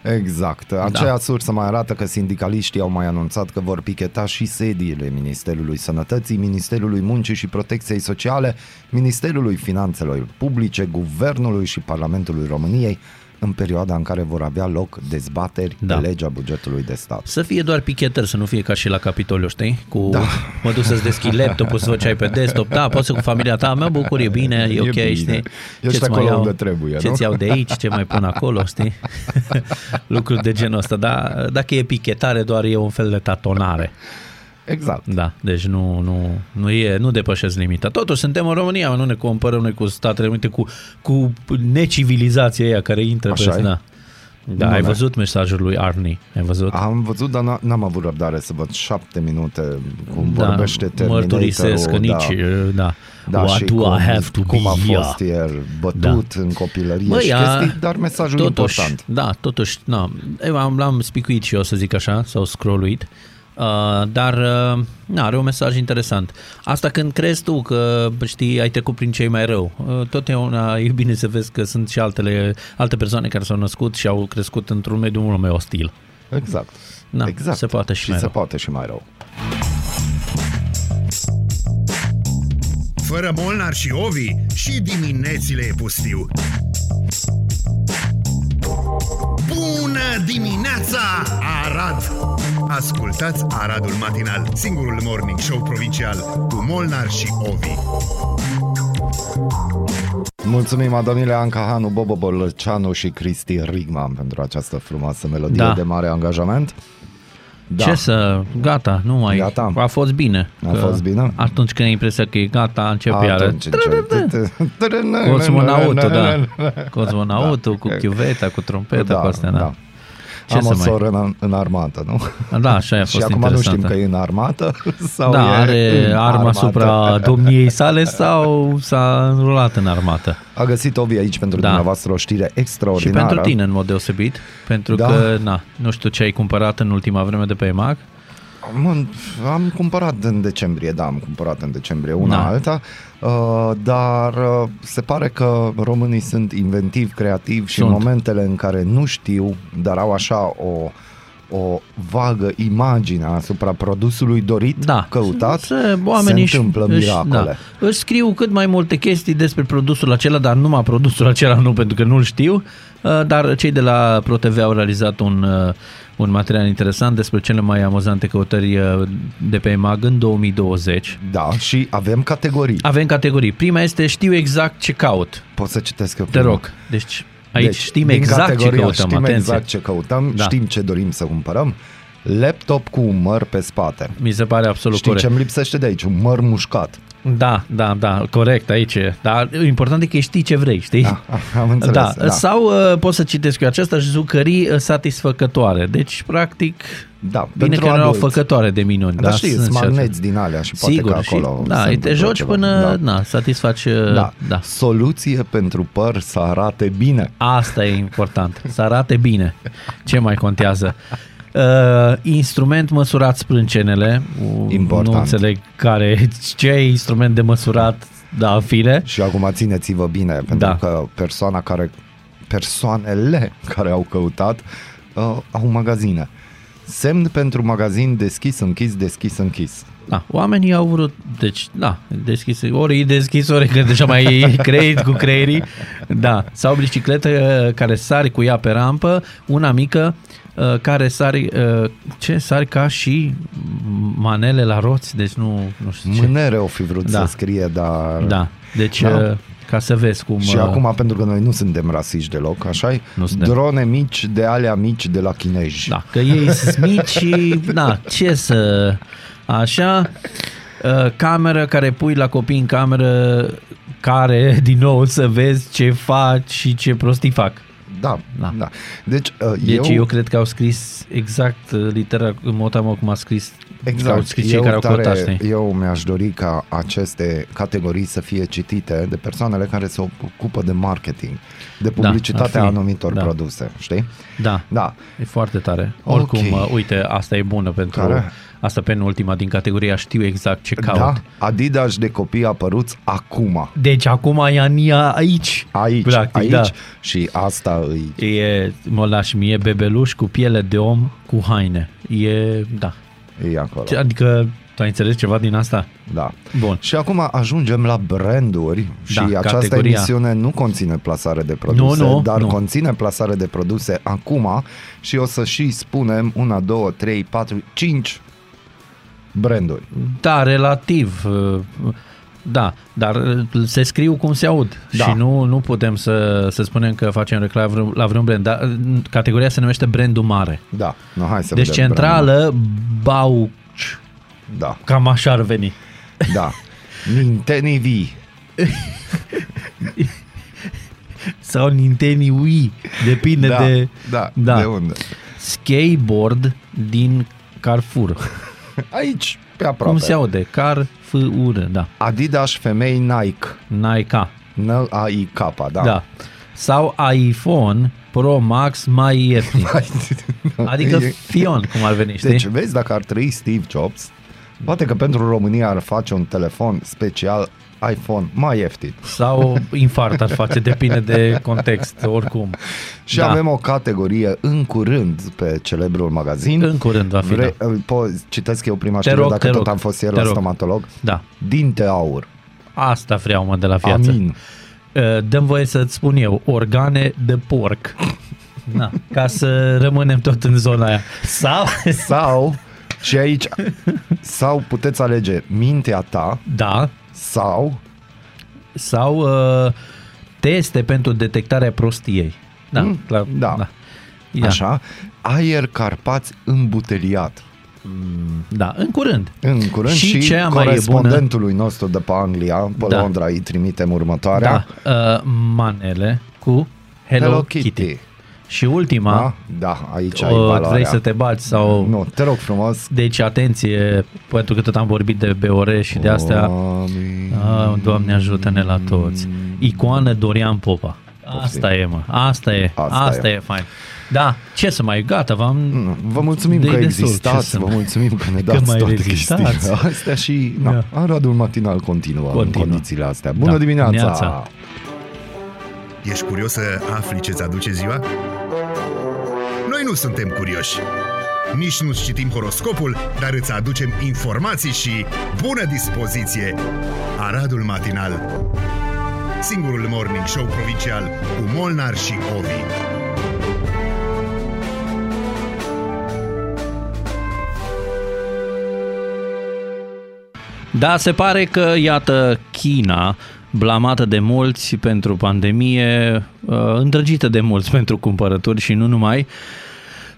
Exact. Aceea da. sursă mai arată că sindicaliștii au mai anunțat că vor picheta și sediile Ministerului Sănătății, Ministerului Muncii și Protecției Sociale, Ministerului Finanțelor Publice, Guvernului și Parlamentului României în perioada în care vor avea loc dezbateri da. Da. de legea bugetului de stat. Să fie doar pichetări, să nu fie ca și la Capitoliu, știi? Cu Da. mă duc să-ți deschid laptopul, să făceai pe desktop, da, poți să cu familia ta, mă bucur, e bine, e, E ok, bine. știi? Ești Ce-ți mai acolo iau- unde trebuie, nu? Ce-ți iau de aici, ce mai pun acolo, știi? Lucruri de genul ăsta, da, dacă e pichetare, doar e un fel de tatonare. Exact. Da, deci nu, nu, nu, e, nu depășesc limita. Totuși, suntem în România, nu ne comparăm noi cu Statele Unite, cu, cu necivilizația aia care intră Așa pe... e? Da. Da, Nu, ai da. văzut mesajul lui Arnie? Ai văzut? Am văzut, dar n- n-am avut răbdare să văd șapte minute cum vorbește Terminatorul. mărturisesc că nici, da. Da, What și do cum, I have to cum be a here? fost el bătut da. în copilărie Băi, și a- chestii, dar mesajul totuși, important. Da, totuși, na, eu am, l-am spicuit și eu, să zic așa, sau scrolluit, uh, dar uh, na, are un mesaj interesant. Asta când crezi tu că, știi, ai trecut prin cei mai rău. Uh, totdeauna e bine să vezi că sunt și altele, alte persoane care s-au născut și au crescut într-un mediu mult mai ostil. Exact. Da, exact. se poate și și mai se rău. poate și mai rău. Fără Molnar și Ovi și diminețile e pustiu. Bună dimineața, Arad! Ascultați Aradul Matinal, singurul morning show provincial cu Molnar și Ovi. Mulțumim Adonile Ancahanu, Bobo Bolăceanu și Cristi Rigman pentru această frumoasă melodie Da. de mare angajament. Da. Ce să... Gata, nu mai... Gata. A fost bine. A Că fost bine? Atunci când ai impresia că e gata, începe iară. Atunci încep. Cosmonautul, da. Cosmonautul cu chiuveta, cu trompeta, cu astea, da. Ce Am să o mai- soră în, în armată, nu? Da, așa a și fost acum nu interesantă. știm că e în armată sau Da, e are în arma armată. asupra domniei sale sau s-a înrolat în armată. A găsit Ovi aici pentru Da. dumneavoastră o știre Și extraordinară. pentru tine în mod deosebit, pentru Da. că, na, nu știu ce ai cumpărat în ultima vreme de pe EMAG. Am, am cumpărat în decembrie, da, am cumpărat în decembrie una Da. alta, uh, dar uh, se pare că românii sunt inventivi, creativi și Sunt. în momentele în care nu știu, dar au așa o, o vagă imagine asupra produsului dorit, Da, căutat, se, oamenii se întâmplă își, miracole. Da, își scriu cât mai multe chestii despre produsul acela, dar numai produsul acela nu, pentru că nu-l știu. Uh, Dar cei de la ProTV au realizat un, uh, un material interesant despre cele mai amuzante căutări uh, de pe EMAG în 2020. Da, și avem categorii. Avem categorii. Prima este știu exact ce caut. Pot să citesc eu Te prima? rog. Deci aici Deci, știm din exact ce categoria căutăm. Știm Atenție. exact ce căutăm, Da. știm ce dorim să cumpărăm. Laptop cu un măr pe spate. Mi se pare absolut Știi corect. ce îmi lipsește de aici? Un măr mușcat. Da, da, da, corect aici. e. Dar important e că știi ce vrei, știi? Da, am înțeles. Da. da. Sau uh, pot să citesc eu acesta, jucării uh, satisfăcătoare. Deci, practic, Da, bine pentru că nu erau adulți. făcătoare de minuni. Da, știi, sunt sunt și așa. magneți din alea și poate Sigur, că acolo și, da, se te întâmplă joci ceva. până, Da. na, satisfaci, uh, Da. da. Soluție pentru păr să arate bine. Asta e important, să arate bine. Ce mai contează? Uh, instrument măsurat sprâncenele. Uh, Important. Nu înțeleg care, ce e instrument de măsurat, da, în fine. Și acum țineți-vă bine, pentru Da. că persoana care, persoanele care au căutat uh, au magazine. Semn pentru magazin deschis, închis, deschis, închis. Da, oamenii au vrut, deci, da, deschis, ori e deschis, ori că deja mai e creit cu creierii, da, sau bicicletă uh, care sari cu ea pe rampă, una mică uh, care sari, uh, ce, sari ca și manele la roți, deci nu, nu știu ce. Mânere o fi vrut Da. să scrie, dar... Da, deci, Da. uh, ca să vezi cum... Și uh, acum, pentru că noi nu suntem rasiști deloc, așa Nu suntem. Drone mici de alea mici de la chinezi. Da, că ei sunt mici și, da, ce să... Așa, uh, cameră care pui la copii în cameră care, din nou, să vezi ce faci și ce prostii fac. Da, Da. da. Deci, uh, Deci eu, eu, cred că au scris exact uh, literal în mod amă cum a scris, exact, au scris cei eu, care au căutat, tare, știi? eu mi-aș dori ca aceste categorii să fie citite de persoanele care se ocupă de marketing, de Da, publicitatea ar fi. anumitor Da. produse, știi? Da, Da, e foarte tare. Ok. Oricum, uh, uite, asta e bună pentru... Care? Asta penultima din categoria știu exact ce caut. da, Adidas de copii apăruți acum, Deci acum e Ania aici. aici, Practic, aici da. și asta îi... E, mă lași mie, bebeluș cu piele de om cu haine. E, da. E acolo. Ce- Adică, tu ai înțeles ceva din asta? Da. Bun. Și acum ajungem la branduri și Da, această categoria. emisiune nu conține plasare de produse, Nu, nu, dar nu. conține plasare de produse acum și o să și spunem una, două, trei, patru, cinci branduri. Da, relativ. uh, Da, dar uh, se scriu cum se aud Da. și nu, nu putem să, să spunem că facem reclamă la vreun, la vreun brand. Dar uh, categoria se numește brandul mare. Da, no, hai să Deci vedem centrală Bauci. brandul. Da, Cam așa ar veni. da. Nintendo V. Sau Nintendo Wii. Depinde Da, de... da, da. de unde? Skateboard din Carrefour. Aici, pe aproape. Cum se aude? Carrefour, da. Adidas femei Nike. Nike. N-A-I-K, da. Da. Sau iPhone Pro Max mai ieftin. Adică E- Fion, cum ar veni, știi? Deci, vezi, dacă ar trăi Steve Jobs, poate că pentru România ar face un telefon special iPhone mai ieftin. Sau infart ar face, depinde de context, oricum. Și Da. avem o categorie în curând pe celebrul magazin. În curând va fi, Vre, da. po, citesc eu prima Te știre, rog, dacă te tot rog, am fost ieri te la rog. stomatolog. Da. Dinte aur. Asta vreau, mă, de la viață. Amin. Uh, Dăm voie să-ți spun eu, organe de porc. Na, ca să rămânem tot în zona aia. Sau, Sau, și aici, sau puteți alege mintea ta da, sau sau uh, teste pentru detectarea prostiei. Da, Mm, clar, da. da. Ia, așa, aer Carpați îmbuteliat. Da, în curând. În curând Și și, cea mai e corespondentului nostru de pe Anglia, pe Da. Londra, îi trimitem următoarea. Da, uh, manele cu Hello, Hello Kitty. Kitty. Și ultima, Da, da aici ai o, valoarea. vrei să te bați sau... Nu, te rog frumos. Deci, atenție, pentru că tot am vorbit de BOR și de astea, Oameni. Ah, Doamne ajută-ne la toți. Icoană Dorian Popa. Asta e, mă. Asta e. Asta, Asta Asta e. e. fain. Da, ce să mai, gata, v-am... Nu, Vă mulțumim De că destul, ce existați, să vă mai- mulțumim că ne Că dați mai toate rezistați. chestiile astea și na, Da. Aradul matinal continuă, în Continuă. condițiile astea. Bună Da. dimineața! Neața. Ești curios să afli ce-ți aduce ziua? Noi nu suntem curioși. Nici nu citim horoscopul, dar îți aducem informații și bună dispoziție. Aradul Matinal Singurul morning show provincial cu Molnar și Ovi. Da, se pare că, iată, China, blamată de mulți pentru pandemie, uh, îndrăgită de mulți pentru cumpărături și nu numai,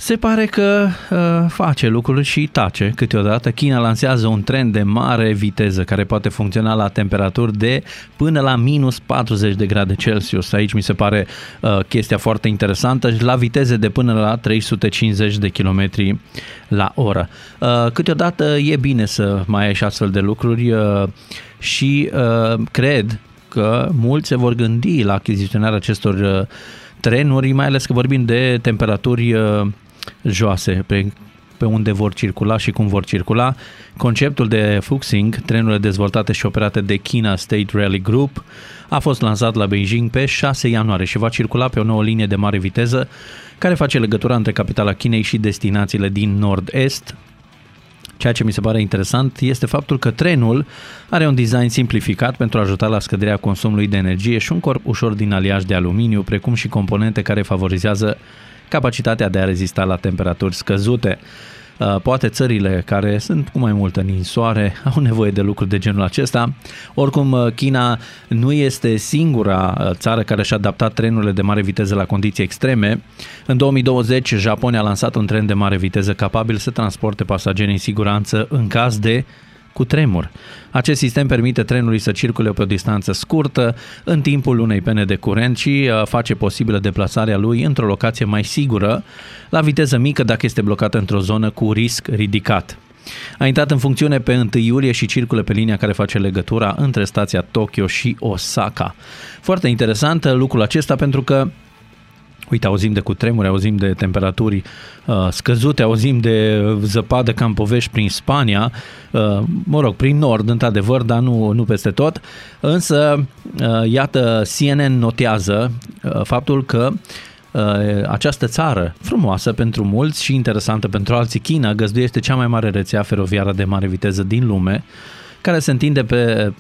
se pare că uh, face lucruri și tace câteodată. China lansează un tren de mare viteză care poate funcționa la temperaturi de până la minus 40 de grade Celsius. Aici mi se pare uh, chestia foarte interesantă și la viteze de până la 350 de km la oră. Uh, câteodată e bine să mai ai și astfel de lucruri uh, și uh, cred că mulți se vor gândi la achiziționarea acestor uh, trenuri, mai ales că vorbim de temperaturi uh, joase pe, pe unde vor circula și cum vor circula. Conceptul de Fuxing, trenurile dezvoltate și operate de China State Rally Group, a fost lansat la Beijing pe 6 ianuarie și va circula pe o nouă linie de mare viteză care face legătura între capitala Chinei și destinațiile din nord-est, Ceea ce mi se pare interesant este faptul că trenul are un design simplificat pentru a ajuta la scăderea consumului de energie și un corp ușor din aliaj de aluminiu, precum și componente care favorizează capacitatea de a rezista la temperaturi scăzute. Uh, Poate țările care sunt cu mai multă ninsoare au nevoie de lucruri de genul acesta. Oricum, uh, China nu este singura uh, țară care și-a adaptat trenurile de mare viteză la condiții extreme. În 2020, Japonia a lansat un tren de mare viteză capabil să transporte pasageri în siguranță în caz de cu tremur. Acest sistem permite trenului să circule pe o distanță scurtă în timpul unei pene de curent și uh, face posibilă deplasarea lui într-o locație mai sigură, la viteză mică dacă este blocat într-o zonă cu risc ridicat. A intrat în funcțiune pe 1 iulie și circulă pe linia care face legătura între stația Tokyo și Osaka. Foarte interesant uh, lucrul acesta pentru că Uite, auzim de cutremuri, auzim de temperaturi uh, scăzute, auzim de zăpadă ca în povești prin Spania, uh, mă rog, prin nord, într-adevăr, dar nu, nu peste tot. Însă, uh, iată, CNN notează uh, faptul că uh, această țară, frumoasă pentru mulți și interesantă pentru alții, China, găzduiește cea mai mare rețea feroviară de mare viteză din lume, care se întinde pe uh,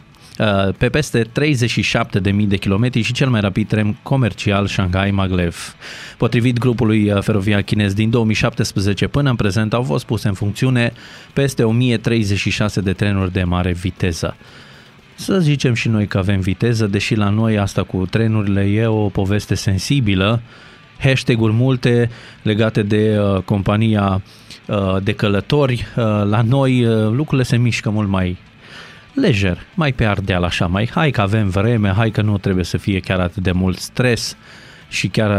pe peste 37.000 de kilometri și cel mai rapid tren comercial Shanghai Maglev. Potrivit grupului uh, feroviar chinez din 2017 până în prezent au fost puse în funcțiune peste 1036 de trenuri de mare viteză. Să zicem și noi că avem viteză, deși la noi asta cu trenurile e o poveste sensibilă, hashtag-uri multe legate de uh, compania uh, de călători. Uh, la noi uh, lucrurile se mișcă mult mai lejer, mai pe ardeal așa, mai hai că avem vreme, hai că nu trebuie să fie chiar atât de mult stres și chiar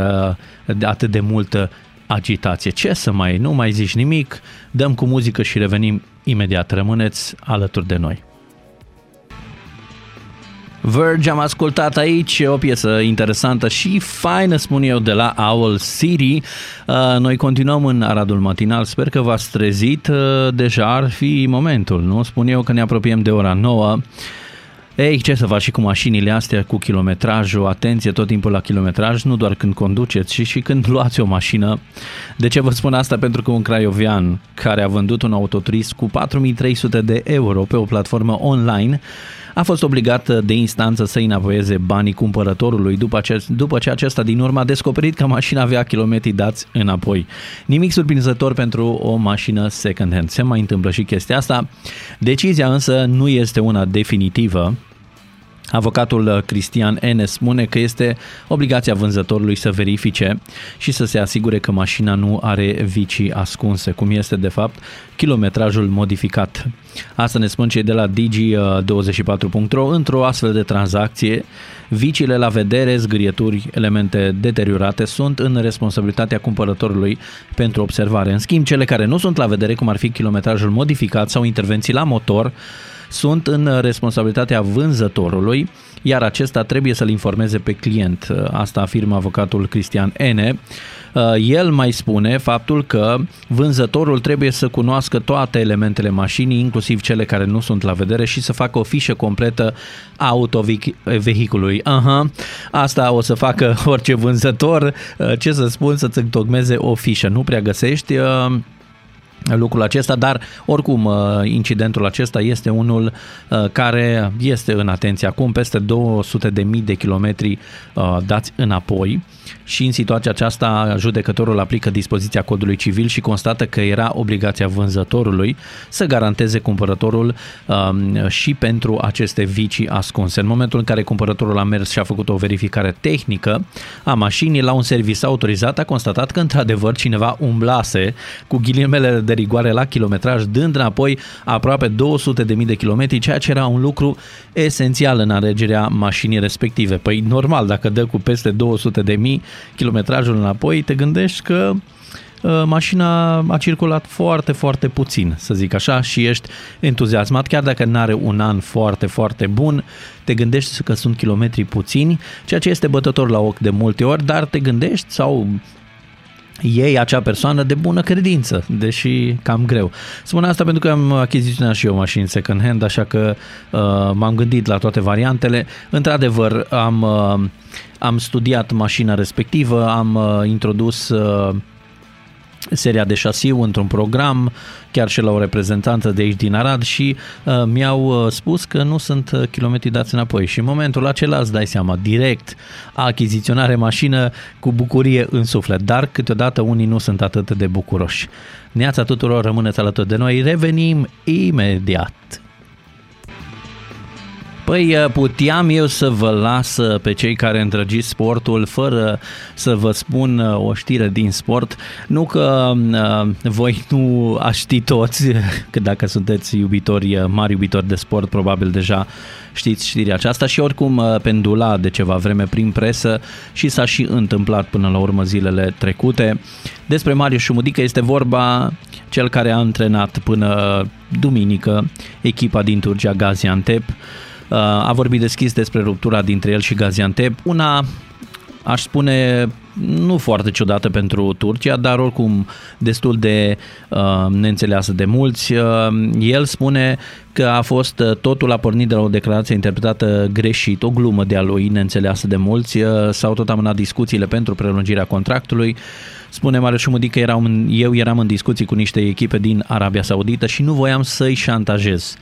uh, de atât de multă agitație. Ce să mai, nu mai zici nimic, dăm cu muzică și revenim imediat. Rămâneți alături de noi. Verge am ascultat aici o piesă interesantă și faină, spun eu, de la Owl City. Uh, Noi continuăm în Aradul Matinal, sper că v-ați trezit, uh, deja ar fi momentul, nu? Spun eu că ne apropiem de ora 9. Ei, ce să faci și cu mașinile astea, cu kilometrajul, atenție tot timpul la kilometraj, nu doar când conduceți, ci și când luați o mașină. De ce vă spun asta? Pentru că un craiovean care a vândut un autoturism cu 4300 de euro pe o platformă online a fost obligat de instanță să înapoieze banii cumpărătorului după ce, după ce acesta din urmă a descoperit că mașina avea kilometri dați înapoi. Nimic surprinzător pentru o mașină second-hand. Se mai întâmplă și chestia asta. Decizia însă nu este una definitivă, Avocatul uh, Cristian N. spune că este obligația vânzătorului să verifice și să se asigure că mașina nu are vicii ascunse, cum este de fapt kilometrajul modificat. Asta ne spun cei de la digi24.ro. Într-o astfel de tranzacție, viciile la vedere, zgârieturi, elemente deteriorate sunt în responsabilitatea cumpărătorului pentru observare. În schimb, cele care nu sunt la vedere, cum ar fi kilometrajul modificat sau intervenții la motor, sunt în responsabilitatea vânzătorului, iar acesta trebuie să-l informeze pe client. Asta afirmă avocatul Cristian N. El mai spune faptul că vânzătorul trebuie să cunoască toate elementele mașinii, inclusiv cele care nu sunt la vedere și să facă o fișă completă a autovehicului. Aha, asta o să facă orice vânzător. Ce să spun, să-ți întocmeze o fișă. Nu prea găsești lucrul acesta, dar oricum uh, incidentul acesta este unul uh, care este în atenție acum, peste 200 de mii de kilometri uh, dați înapoi și în situația aceasta judecătorul aplică dispoziția codului civil și constată că era obligația vânzătorului să garanteze cumpărătorul um, și pentru aceste vicii ascunse. În momentul în care cumpărătorul a mers și a făcut o verificare tehnică a mașinii la un servis autorizat, a constatat că într-adevăr cineva umblase cu ghilimele de rigoare la kilometraj, dând înapoi aproape 200.000 de kilometri, ceea ce era un lucru esențial în alegerea mașinii respective. Păi normal, dacă dă cu peste 200.000 kilometrajul înapoi, te gândești că uh, mașina a circulat foarte, foarte puțin, să zic așa, și ești entuziasmat, chiar dacă nu are un an foarte, foarte bun, te gândești că sunt kilometri puțini, ceea ce este bătător la ochi de multe ori, dar te gândești sau ei acea persoană de bună credință, deși cam greu. Spun asta pentru că am achiziționat și eu mașini second hand, așa că uh, m-am gândit la toate variantele. Într-adevăr, am, uh, am studiat mașina respectivă, am uh, introdus uh, seria de șasiu într-un program, chiar și la o reprezentanță de aici din Arad și uh, mi-au uh, spus că nu sunt uh, kilometri dați înapoi și în momentul acela îți dai seama, direct, achiziționare mașină cu bucurie în suflet, dar câteodată unii nu sunt atât de bucuroși. Neața tuturor, rămâneți alături de noi, revenim imediat. Păi uh, puteam eu să vă las uh, pe cei care îndrăgiți sportul fără să vă spun uh, o știre din sport. Nu că uh, voi nu aș ști toți, că dacă sunteți iubitori, mari iubitori de sport, probabil deja știți știrea aceasta și oricum pendula de ceva vreme prin presă și s-a și întâmplat până la urmă zilele trecute. Despre Marius Șumudică este vorba cel care a antrenat până duminică echipa din Turcia Gaziantep. Uh, a vorbit deschis despre ruptura dintre el și Gaziantep, una aș spune nu foarte ciudată pentru Turcia, dar oricum destul de uh, neînțeleasă de mulți. Uh, el spune că a fost uh, totul a pornit de la o declarație interpretată greșit, o glumă de a lui neînțeleasă de mulți. Uh, s-au tot amânat discuțiile pentru prelungirea contractului. Spune Marius Șumudi că eram, eu eram în discuții cu niște echipe din Arabia Saudită și nu voiam să-i șantajez.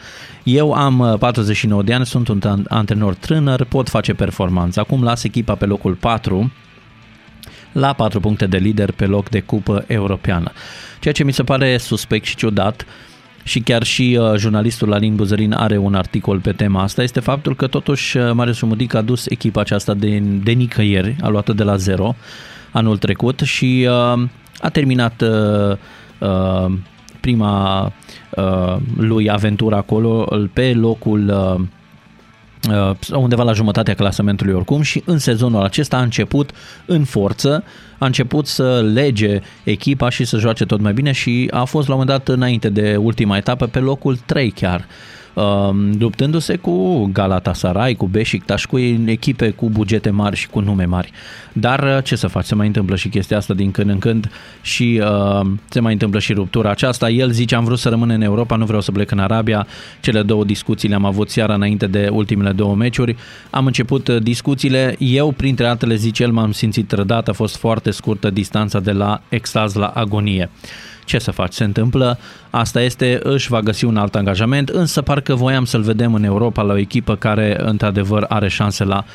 Eu am 49 uh, de ani, sunt un antrenor tânăr, pot face performanță. Acum las echipa pe locul 4, la 4 puncte de lider pe loc de cupă europeană. Ceea ce mi se pare suspect și ciudat, și chiar și uh, jurnalistul Alin Buzărin are un articol pe tema asta, este faptul că totuși uh, Marius Umudic a dus echipa aceasta de, de nicăieri, a luat de la zero anul trecut și uh, a terminat uh, uh, prima uh, lui aventură acolo pe locul uh, uh, undeva la jumătatea clasamentului oricum și în sezonul acesta a început în forță, a început să lege echipa și să joace tot mai bine și a fost la un moment dat înainte de ultima etapă pe locul 3 chiar. Um, luptându-se cu Galatasaray, cu Beşiktaş, cu echipe cu bugete mari și cu nume mari. Dar uh, ce să faci, se mai întâmplă și chestia asta din când în când și uh, se mai întâmplă și ruptura aceasta. El zice am vrut să rămân în Europa, nu vreau să plec în Arabia. Cele două discuții le-am avut seara înainte de ultimele două meciuri. Am început uh, discuțiile, eu printre altele zice el m-am simțit trădat, a fost foarte scurtă distanța de la extaz la agonie. Ce să faci? Se întâmplă, asta este, își va găsi un alt angajament, însă parcă voiam să-l vedem în Europa la o echipă care într-adevăr are șanse la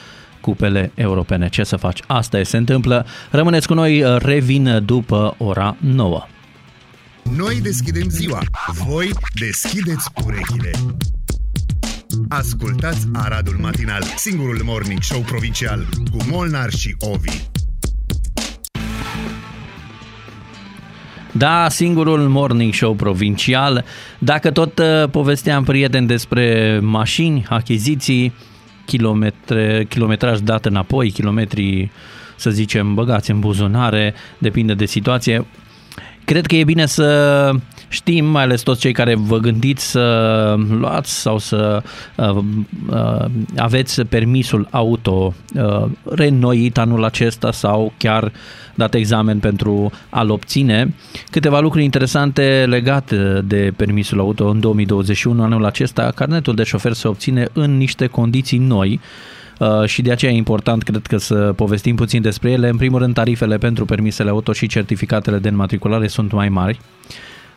cupele europene. Ce să faci? Asta e, se întâmplă. Rămâneți cu noi, revin după ora 9. Noi deschidem ziua, voi deschideți urechile. Ascultați Aradul Matinal, singurul morning show provincial cu Molnar și Ovi. Da, singurul morning show provincial. Dacă tot uh, povesteam, prieten, despre mașini, achiziții, kilometre, kilometraj dat înapoi, kilometri, să zicem, băgați în buzunare, depinde de situație. Cred că e bine să știm, mai ales toți cei care vă gândiți să luați sau să uh, uh, aveți permisul auto uh, reînnoit anul acesta sau chiar dat examen pentru a-l obține. Câteva lucruri interesante legate de permisul auto în 2021, anul acesta, carnetul de șofer se obține în niște condiții noi, Uh, și de aceea e important, cred că, să povestim puțin despre ele. În primul rând, tarifele pentru permisele auto și certificatele de înmatriculare sunt mai mari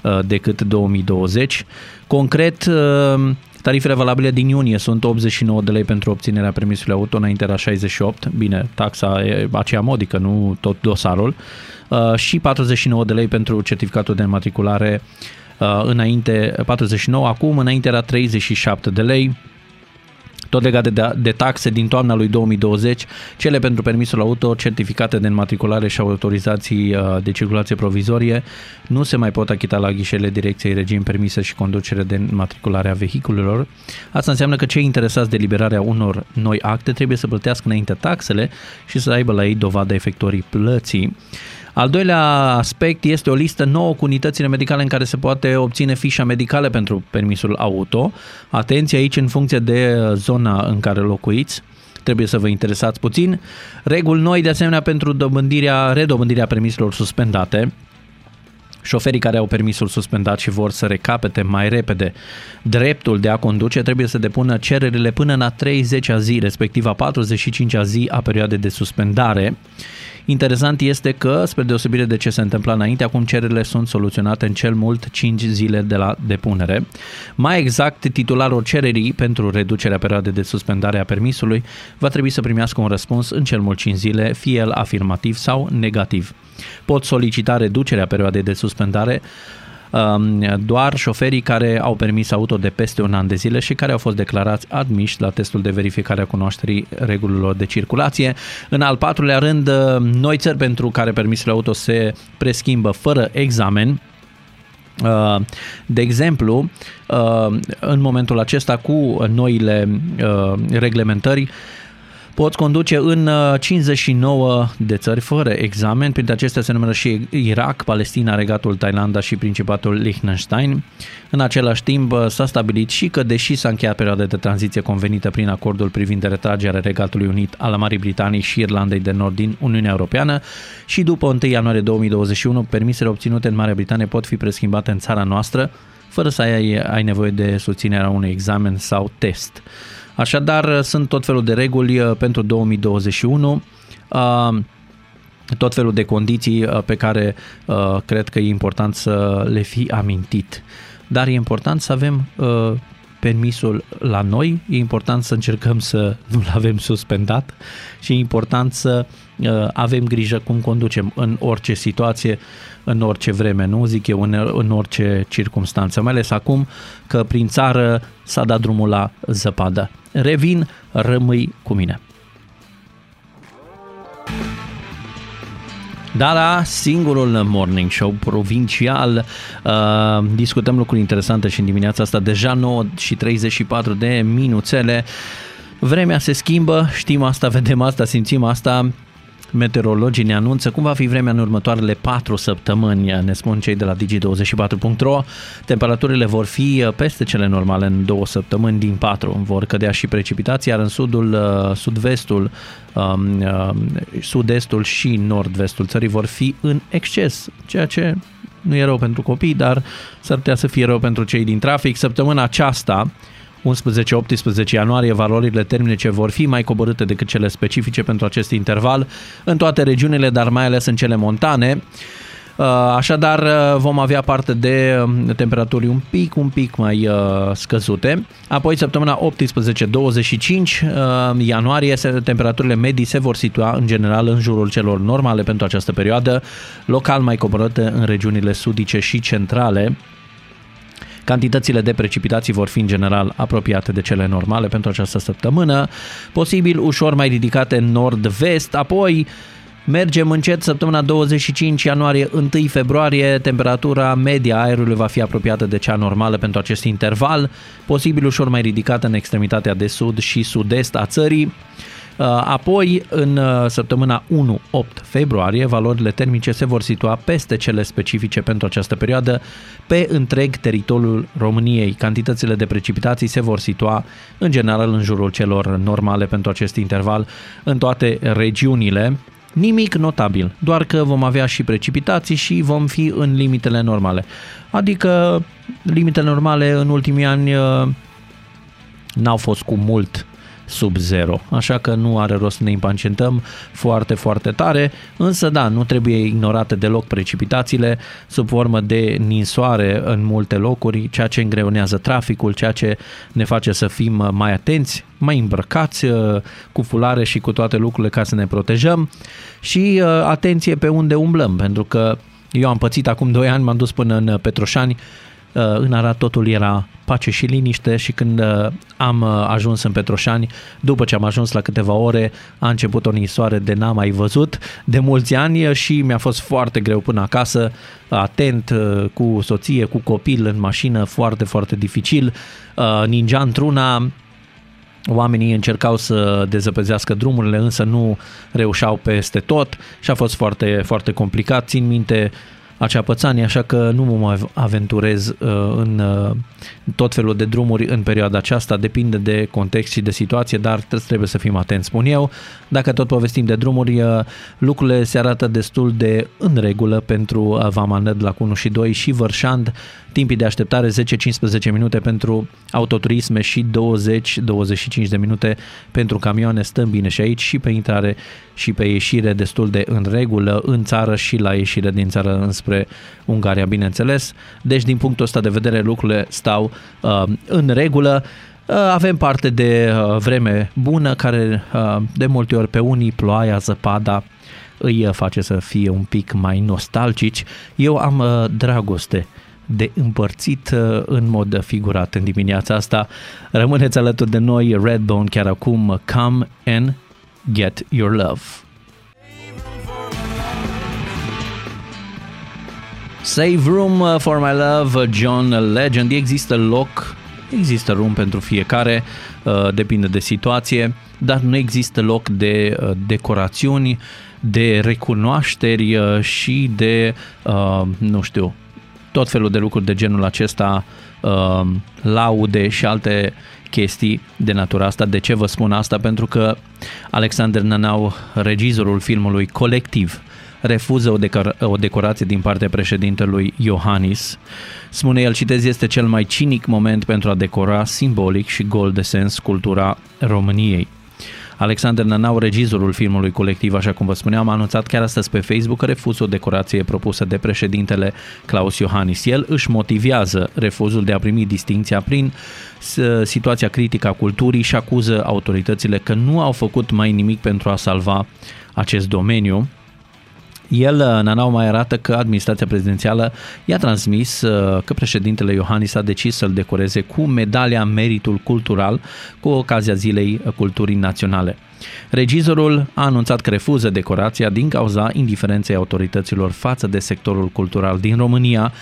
uh, decât 2020. Concret, uh, tarifele valabile din iunie sunt 89 de lei pentru obținerea permisului auto, înainte era 68, bine, taxa e aceea modică, nu tot dosarul, și 49 de lei pentru certificatul de înmatriculare înainte 49, acum înainte era 37 de lei, tot legat de, de taxe din toamna lui 2020, cele pentru permisul auto, certificate de înmatriculare și autorizații uh, de circulație provizorie nu se mai pot achita la ghișele Direcției Regim Permise și Conducere de înmatriculare a vehiculelor. Asta înseamnă că cei interesați de liberarea unor noi acte trebuie să plătească înainte taxele și să aibă la ei dovada efectorii plății. Al doilea aspect este o listă nouă cu unitățile medicale în care se poate obține fișa medicală pentru permisul auto. Atenție aici în funcție de zona în care locuiți trebuie să vă interesați puțin. Reguli noi de asemenea pentru dobândirea, redobândirea permiselor suspendate. Șoferii care au permisul suspendat și vor să recapete mai repede dreptul de a conduce trebuie să depună cererile până la 30 a zi, respectiv a 45 a zi a perioadei de suspendare. Interesant este că, spre deosebire de ce se întâmpla înainte, acum cererile sunt soluționate în cel mult 5 zile de la depunere. Mai exact, titularul cererii pentru reducerea perioadei de suspendare a permisului va trebui să primească un răspuns în cel mult 5 zile, fie el afirmativ sau negativ. Pot solicita reducerea perioadei de suspendare Um, doar șoferii care au permis auto de peste un an de zile și care au fost declarați admiși la testul de verificare a cunoașterii regulilor de circulație. În al patrulea rând, uh, noi țări pentru care permisele auto se preschimbă fără examen, uh, de exemplu, uh, în momentul acesta cu noile reglementări, Poți conduce în 59 uh, de țări fără examen, printre acestea se numără și Irak, Palestina, Regatul Thailanda și Principatul Liechtenstein. În același timp uh, s-a stabilit și că deși s-a încheiat perioada de tranziție convenită prin acordul privind retragerea Regatului Unit al Marii Britanii și Irlandei de Nord din Uniunea Europeană și după 1 ianuarie 2021 permisele obținute în Marea Britanie pot fi preschimbate în țara noastră fără să ai, ai nevoie de susținerea unui examen sau test. Așadar, sunt tot felul de reguli uh, pentru 2021 uh, tot felul de condiții uh, pe care cred că e important să le fi amintit. Dar e important să avem permisul la noi, e important să încercăm să nu-l avem suspendat și e important să avem grijă cum conducem în orice situație, în orice vreme, nu zic eu, în, în orice circunstanță, mai ales acum că prin țară s-a dat drumul la zăpadă. Revin, rămâi cu mine. Da, da, singurul morning show provincial. Uh, discutăm lucruri interesante și în dimineața asta deja 9 și 34 de minuțele. Vremea se schimbă, știm asta, vedem asta, simțim asta. Meteorologii ne anunță cum va fi vremea în următoarele 4 săptămâni, ne spun cei de la digi24.ro. Temperaturile vor fi uh, peste cele normale în 2 săptămâni din 4. Vor cădea și precipitații, iar în sudul, uh, sud-vestul, um, uh, sud-estul și nord-vestul țării vor fi în exces, ceea ce nu e rău pentru copii, dar s-ar putea să fie rău pentru cei din trafic. Săptămâna aceasta, 11-18 ianuarie, valorile termice vor fi mai coborâte decât cele specifice pentru acest interval în toate regiunile, dar mai ales în cele montane. Uh, așadar, uh, vom avea parte de um, temperaturi un pic, un pic mai uh, scăzute. Apoi, săptămâna 18-25 ianuarie, temperaturile medii se vor situa în general în jurul celor normale pentru această perioadă, local mai coborâte în regiunile sudice și centrale. Cantitățile de precipitații vor fi în general apropiate de cele normale pentru această săptămână, posibil ușor mai ridicate în nord-vest, apoi Mergem încet săptămâna 25 ianuarie, 1 februarie, temperatura media aerului va fi apropiată de cea normală pentru acest interval, posibil ușor mai ridicată în extremitatea de sud și sud-est a țării. Uh, apoi, în uh, săptămâna 1-8 februarie, valorile termice se vor situa peste cele specifice pentru această perioadă pe întreg teritoriul României. Cantitățile de precipitații se vor situa în general în jurul celor normale pentru acest interval în toate regiunile. Nimic notabil, doar că vom avea și precipitații și vom fi în limitele normale. Adică limitele normale în ultimii ani uh, n-au fost cu mult sub zero, așa că nu are rost să ne impacientăm foarte, foarte tare, însă da, nu trebuie ignorate deloc precipitațiile sub formă de ninsoare în multe locuri, ceea ce îngreunează traficul, ceea ce ne face să fim mai atenți, mai îmbrăcați uh, cu fulare și cu toate lucrurile ca să ne protejăm. Și uh, atenție pe unde umblăm, pentru că eu am pățit acum 2 ani, m-am dus până în Petroșani, uh, în Arad totul era pace și liniște și când uh, am uh, ajuns în Petroșani, după ce am ajuns la câteva ore, a început o nisoare de n-am mai văzut de mulți ani și mi-a fost foarte greu până acasă, atent, uh, cu soție, cu copil în mașină, foarte, foarte dificil. Ninja într-una, Oamenii încercau să dezăpezească drumurile, însă nu reușeau peste tot și a fost foarte, foarte complicat. Țin minte acea pățanie, așa că nu mă mai aventurez uh, în uh, tot felul de drumuri în perioada aceasta, depinde de context și de situație, dar trebuie să fim atenți, spun eu. Dacă tot povestim de drumuri, uh, lucrurile se arată destul de în regulă pentru Vamaned la 1 și 2 și Vărșand, timpii de așteptare 10-15 minute pentru autoturisme și 20-25 de minute pentru camioane, stăm bine și aici și pe intrare și pe ieșire destul de în regulă în țară și la ieșire din țară înspre Ungaria, bineînțeles. Deci din punctul ăsta de vedere lucrurile stau uh, în regulă. Uh, avem parte de uh, vreme bună care uh, de multe ori pe unii ploaia, zăpada îi face să fie un pic mai nostalgici. Eu am dragoste de împărțit în mod figurat în dimineața asta. Rămâneți alături de noi, Redbone chiar acum, Come and Get Your Love. Save Room for My Love, John Legend. Există loc, există room pentru fiecare, uh, depinde de situație, dar nu există loc de uh, decorațiuni, de recunoașteri uh, și de, nu știu, tot felul de lucruri de genul acesta, laude și alte chestii de natura asta. De ce vă spun asta? Pentru că Alexander Nanau, regizorul filmului Colectiv, refuză o, decor- o decorație din partea președintelui Iohannis. Spune el, citez, este cel mai cinic moment pentru a decora simbolic și gol de sens cultura României. Alexander Nanau, regizorul filmului colectiv, așa cum vă spuneam, a anunțat chiar astăzi pe Facebook că refuză o decorație propusă de președintele Claus Iohannis. El își motivează refuzul de a primi distinția prin situația critică a culturii și acuză autoritățile că nu au făcut mai nimic pentru a salva acest domeniu. El, uh, Nanau, mai arată că administrația prezidențială i-a transmis uh, că președintele Iohannis a decis să-l decoreze cu medalia Meritul Cultural cu ocazia Zilei Culturii Naționale. Regizorul a anunțat că refuză decorația din cauza indiferenței autorităților față de sectorul cultural din România,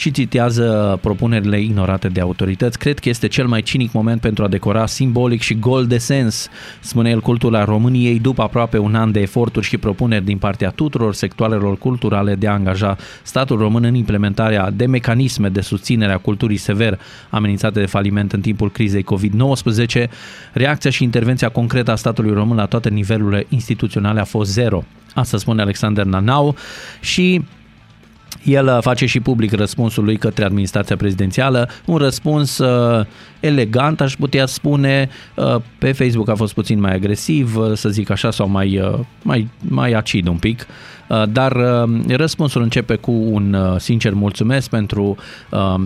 și citează propunerile ignorate de autorități. Cred că este cel mai cinic moment pentru a decora simbolic și gol de sens, spune el cultura României după aproape un an de eforturi și propuneri din partea tuturor sectoarelor culturale de a angaja statul român în implementarea de mecanisme de susținere a culturii sever amenințate de faliment în timpul crizei COVID-19. Reacția și intervenția concretă a statului român la toate nivelurile instituționale a fost zero. Asta spune Alexander Nanau și El uh, face și public răspunsul lui către administrația prezidențială, un răspuns uh, elegant, aș putea spune. Uh, pe Facebook a fost puțin mai agresiv, uh, să zic așa, sau mai, uh, mai, mai acid un pic, uh, dar uh, răspunsul începe cu un uh, sincer mulțumesc pentru uh, uh,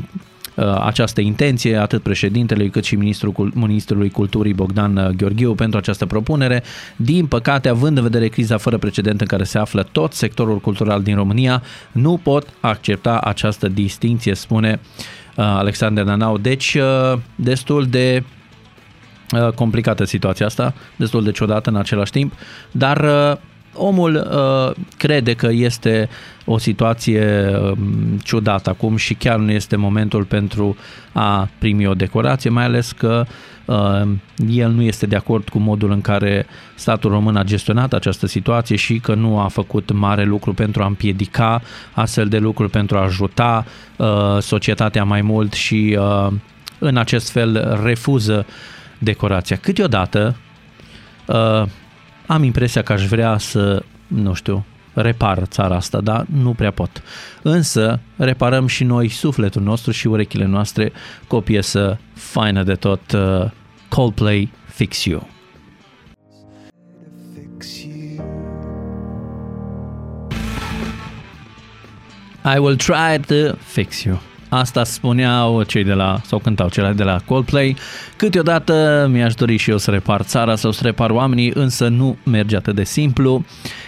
această intenție, atât președintelui cât și ministrul, ministrului culturii Bogdan uh, Gheorghiu pentru această propunere. Din păcate, având în vedere criza fără precedent în care se află tot sectorul cultural din România, nu pot accepta această distinție, spune uh, Alexander Nanau. Deci, uh, destul de uh, complicată situația asta, destul de ciudată în același timp, dar uh, omul uh, crede că este o situație uh, ciudată acum și chiar nu este momentul pentru a primi o decorație, mai ales că uh, el nu este de acord cu modul în care statul român a gestionat această situație și că nu a făcut mare lucru pentru a împiedica astfel de lucruri, pentru a ajuta uh, societatea mai mult și uh, în acest fel refuză decorația. Câteodată uh, am impresia că aș vrea să, nu știu, repar țara asta, dar nu prea pot. Însă reparăm și noi sufletul nostru și urechile noastre cu o piesă faină de tot, uh, Coldplay Fix You. I will try to fix you. Asta spuneau cei de la, sau cântau cei de la Coldplay. Câteodată mi-aș dori și eu să repar țara sau să repar oamenii, însă nu merge atât de simplu.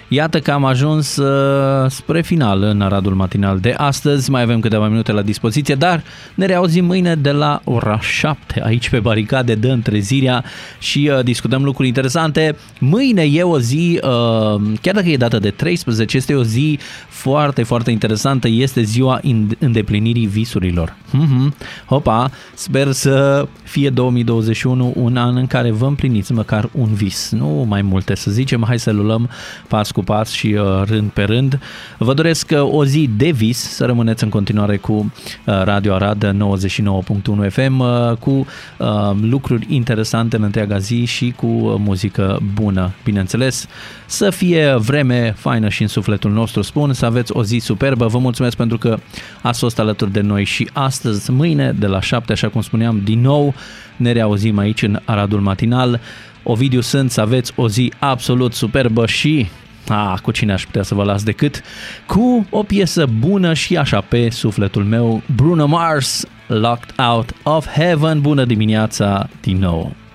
Iată că am ajuns uh, spre final în Aradul Matinal de astăzi. Mai avem câteva minute la dispoziție, dar ne reauzim mâine de la ora 7 aici pe baricade, dă întrezirea și uh, discutăm lucruri interesante. Mâine e o zi, uh, chiar dacă e data de 13, este o zi foarte, foarte interesantă. Este ziua îndeplinirii visurilor. Mm-hmm. Hopa, sper să fie 2021 un an în care vă împliniți măcar un vis. Nu mai multe să zicem, hai să luăm pas cu pas și uh, rând pe rând. Vă doresc uh, o zi de vis, să rămâneți în continuare cu uh, Radio Arad 99.1 FM, cu lucruri interesante în întreaga zi și cu muzică bună, bineînțeles. Să fie vreme faină și în sufletul nostru, spun, să aveți o zi superbă. Vă mulțumesc pentru că ați fost alături de noi și astăzi, mâine, de la 7, așa cum spuneam, din nou ne reauzim aici în Aradul Matinal. Ovidiu sunt să aveți o zi absolut superbă și a, cu cine aș putea să vă las decât cu o piesă bună și așa pe sufletul meu, Bruno Mars, Locked Out of Heaven. Bună dimineața din nou!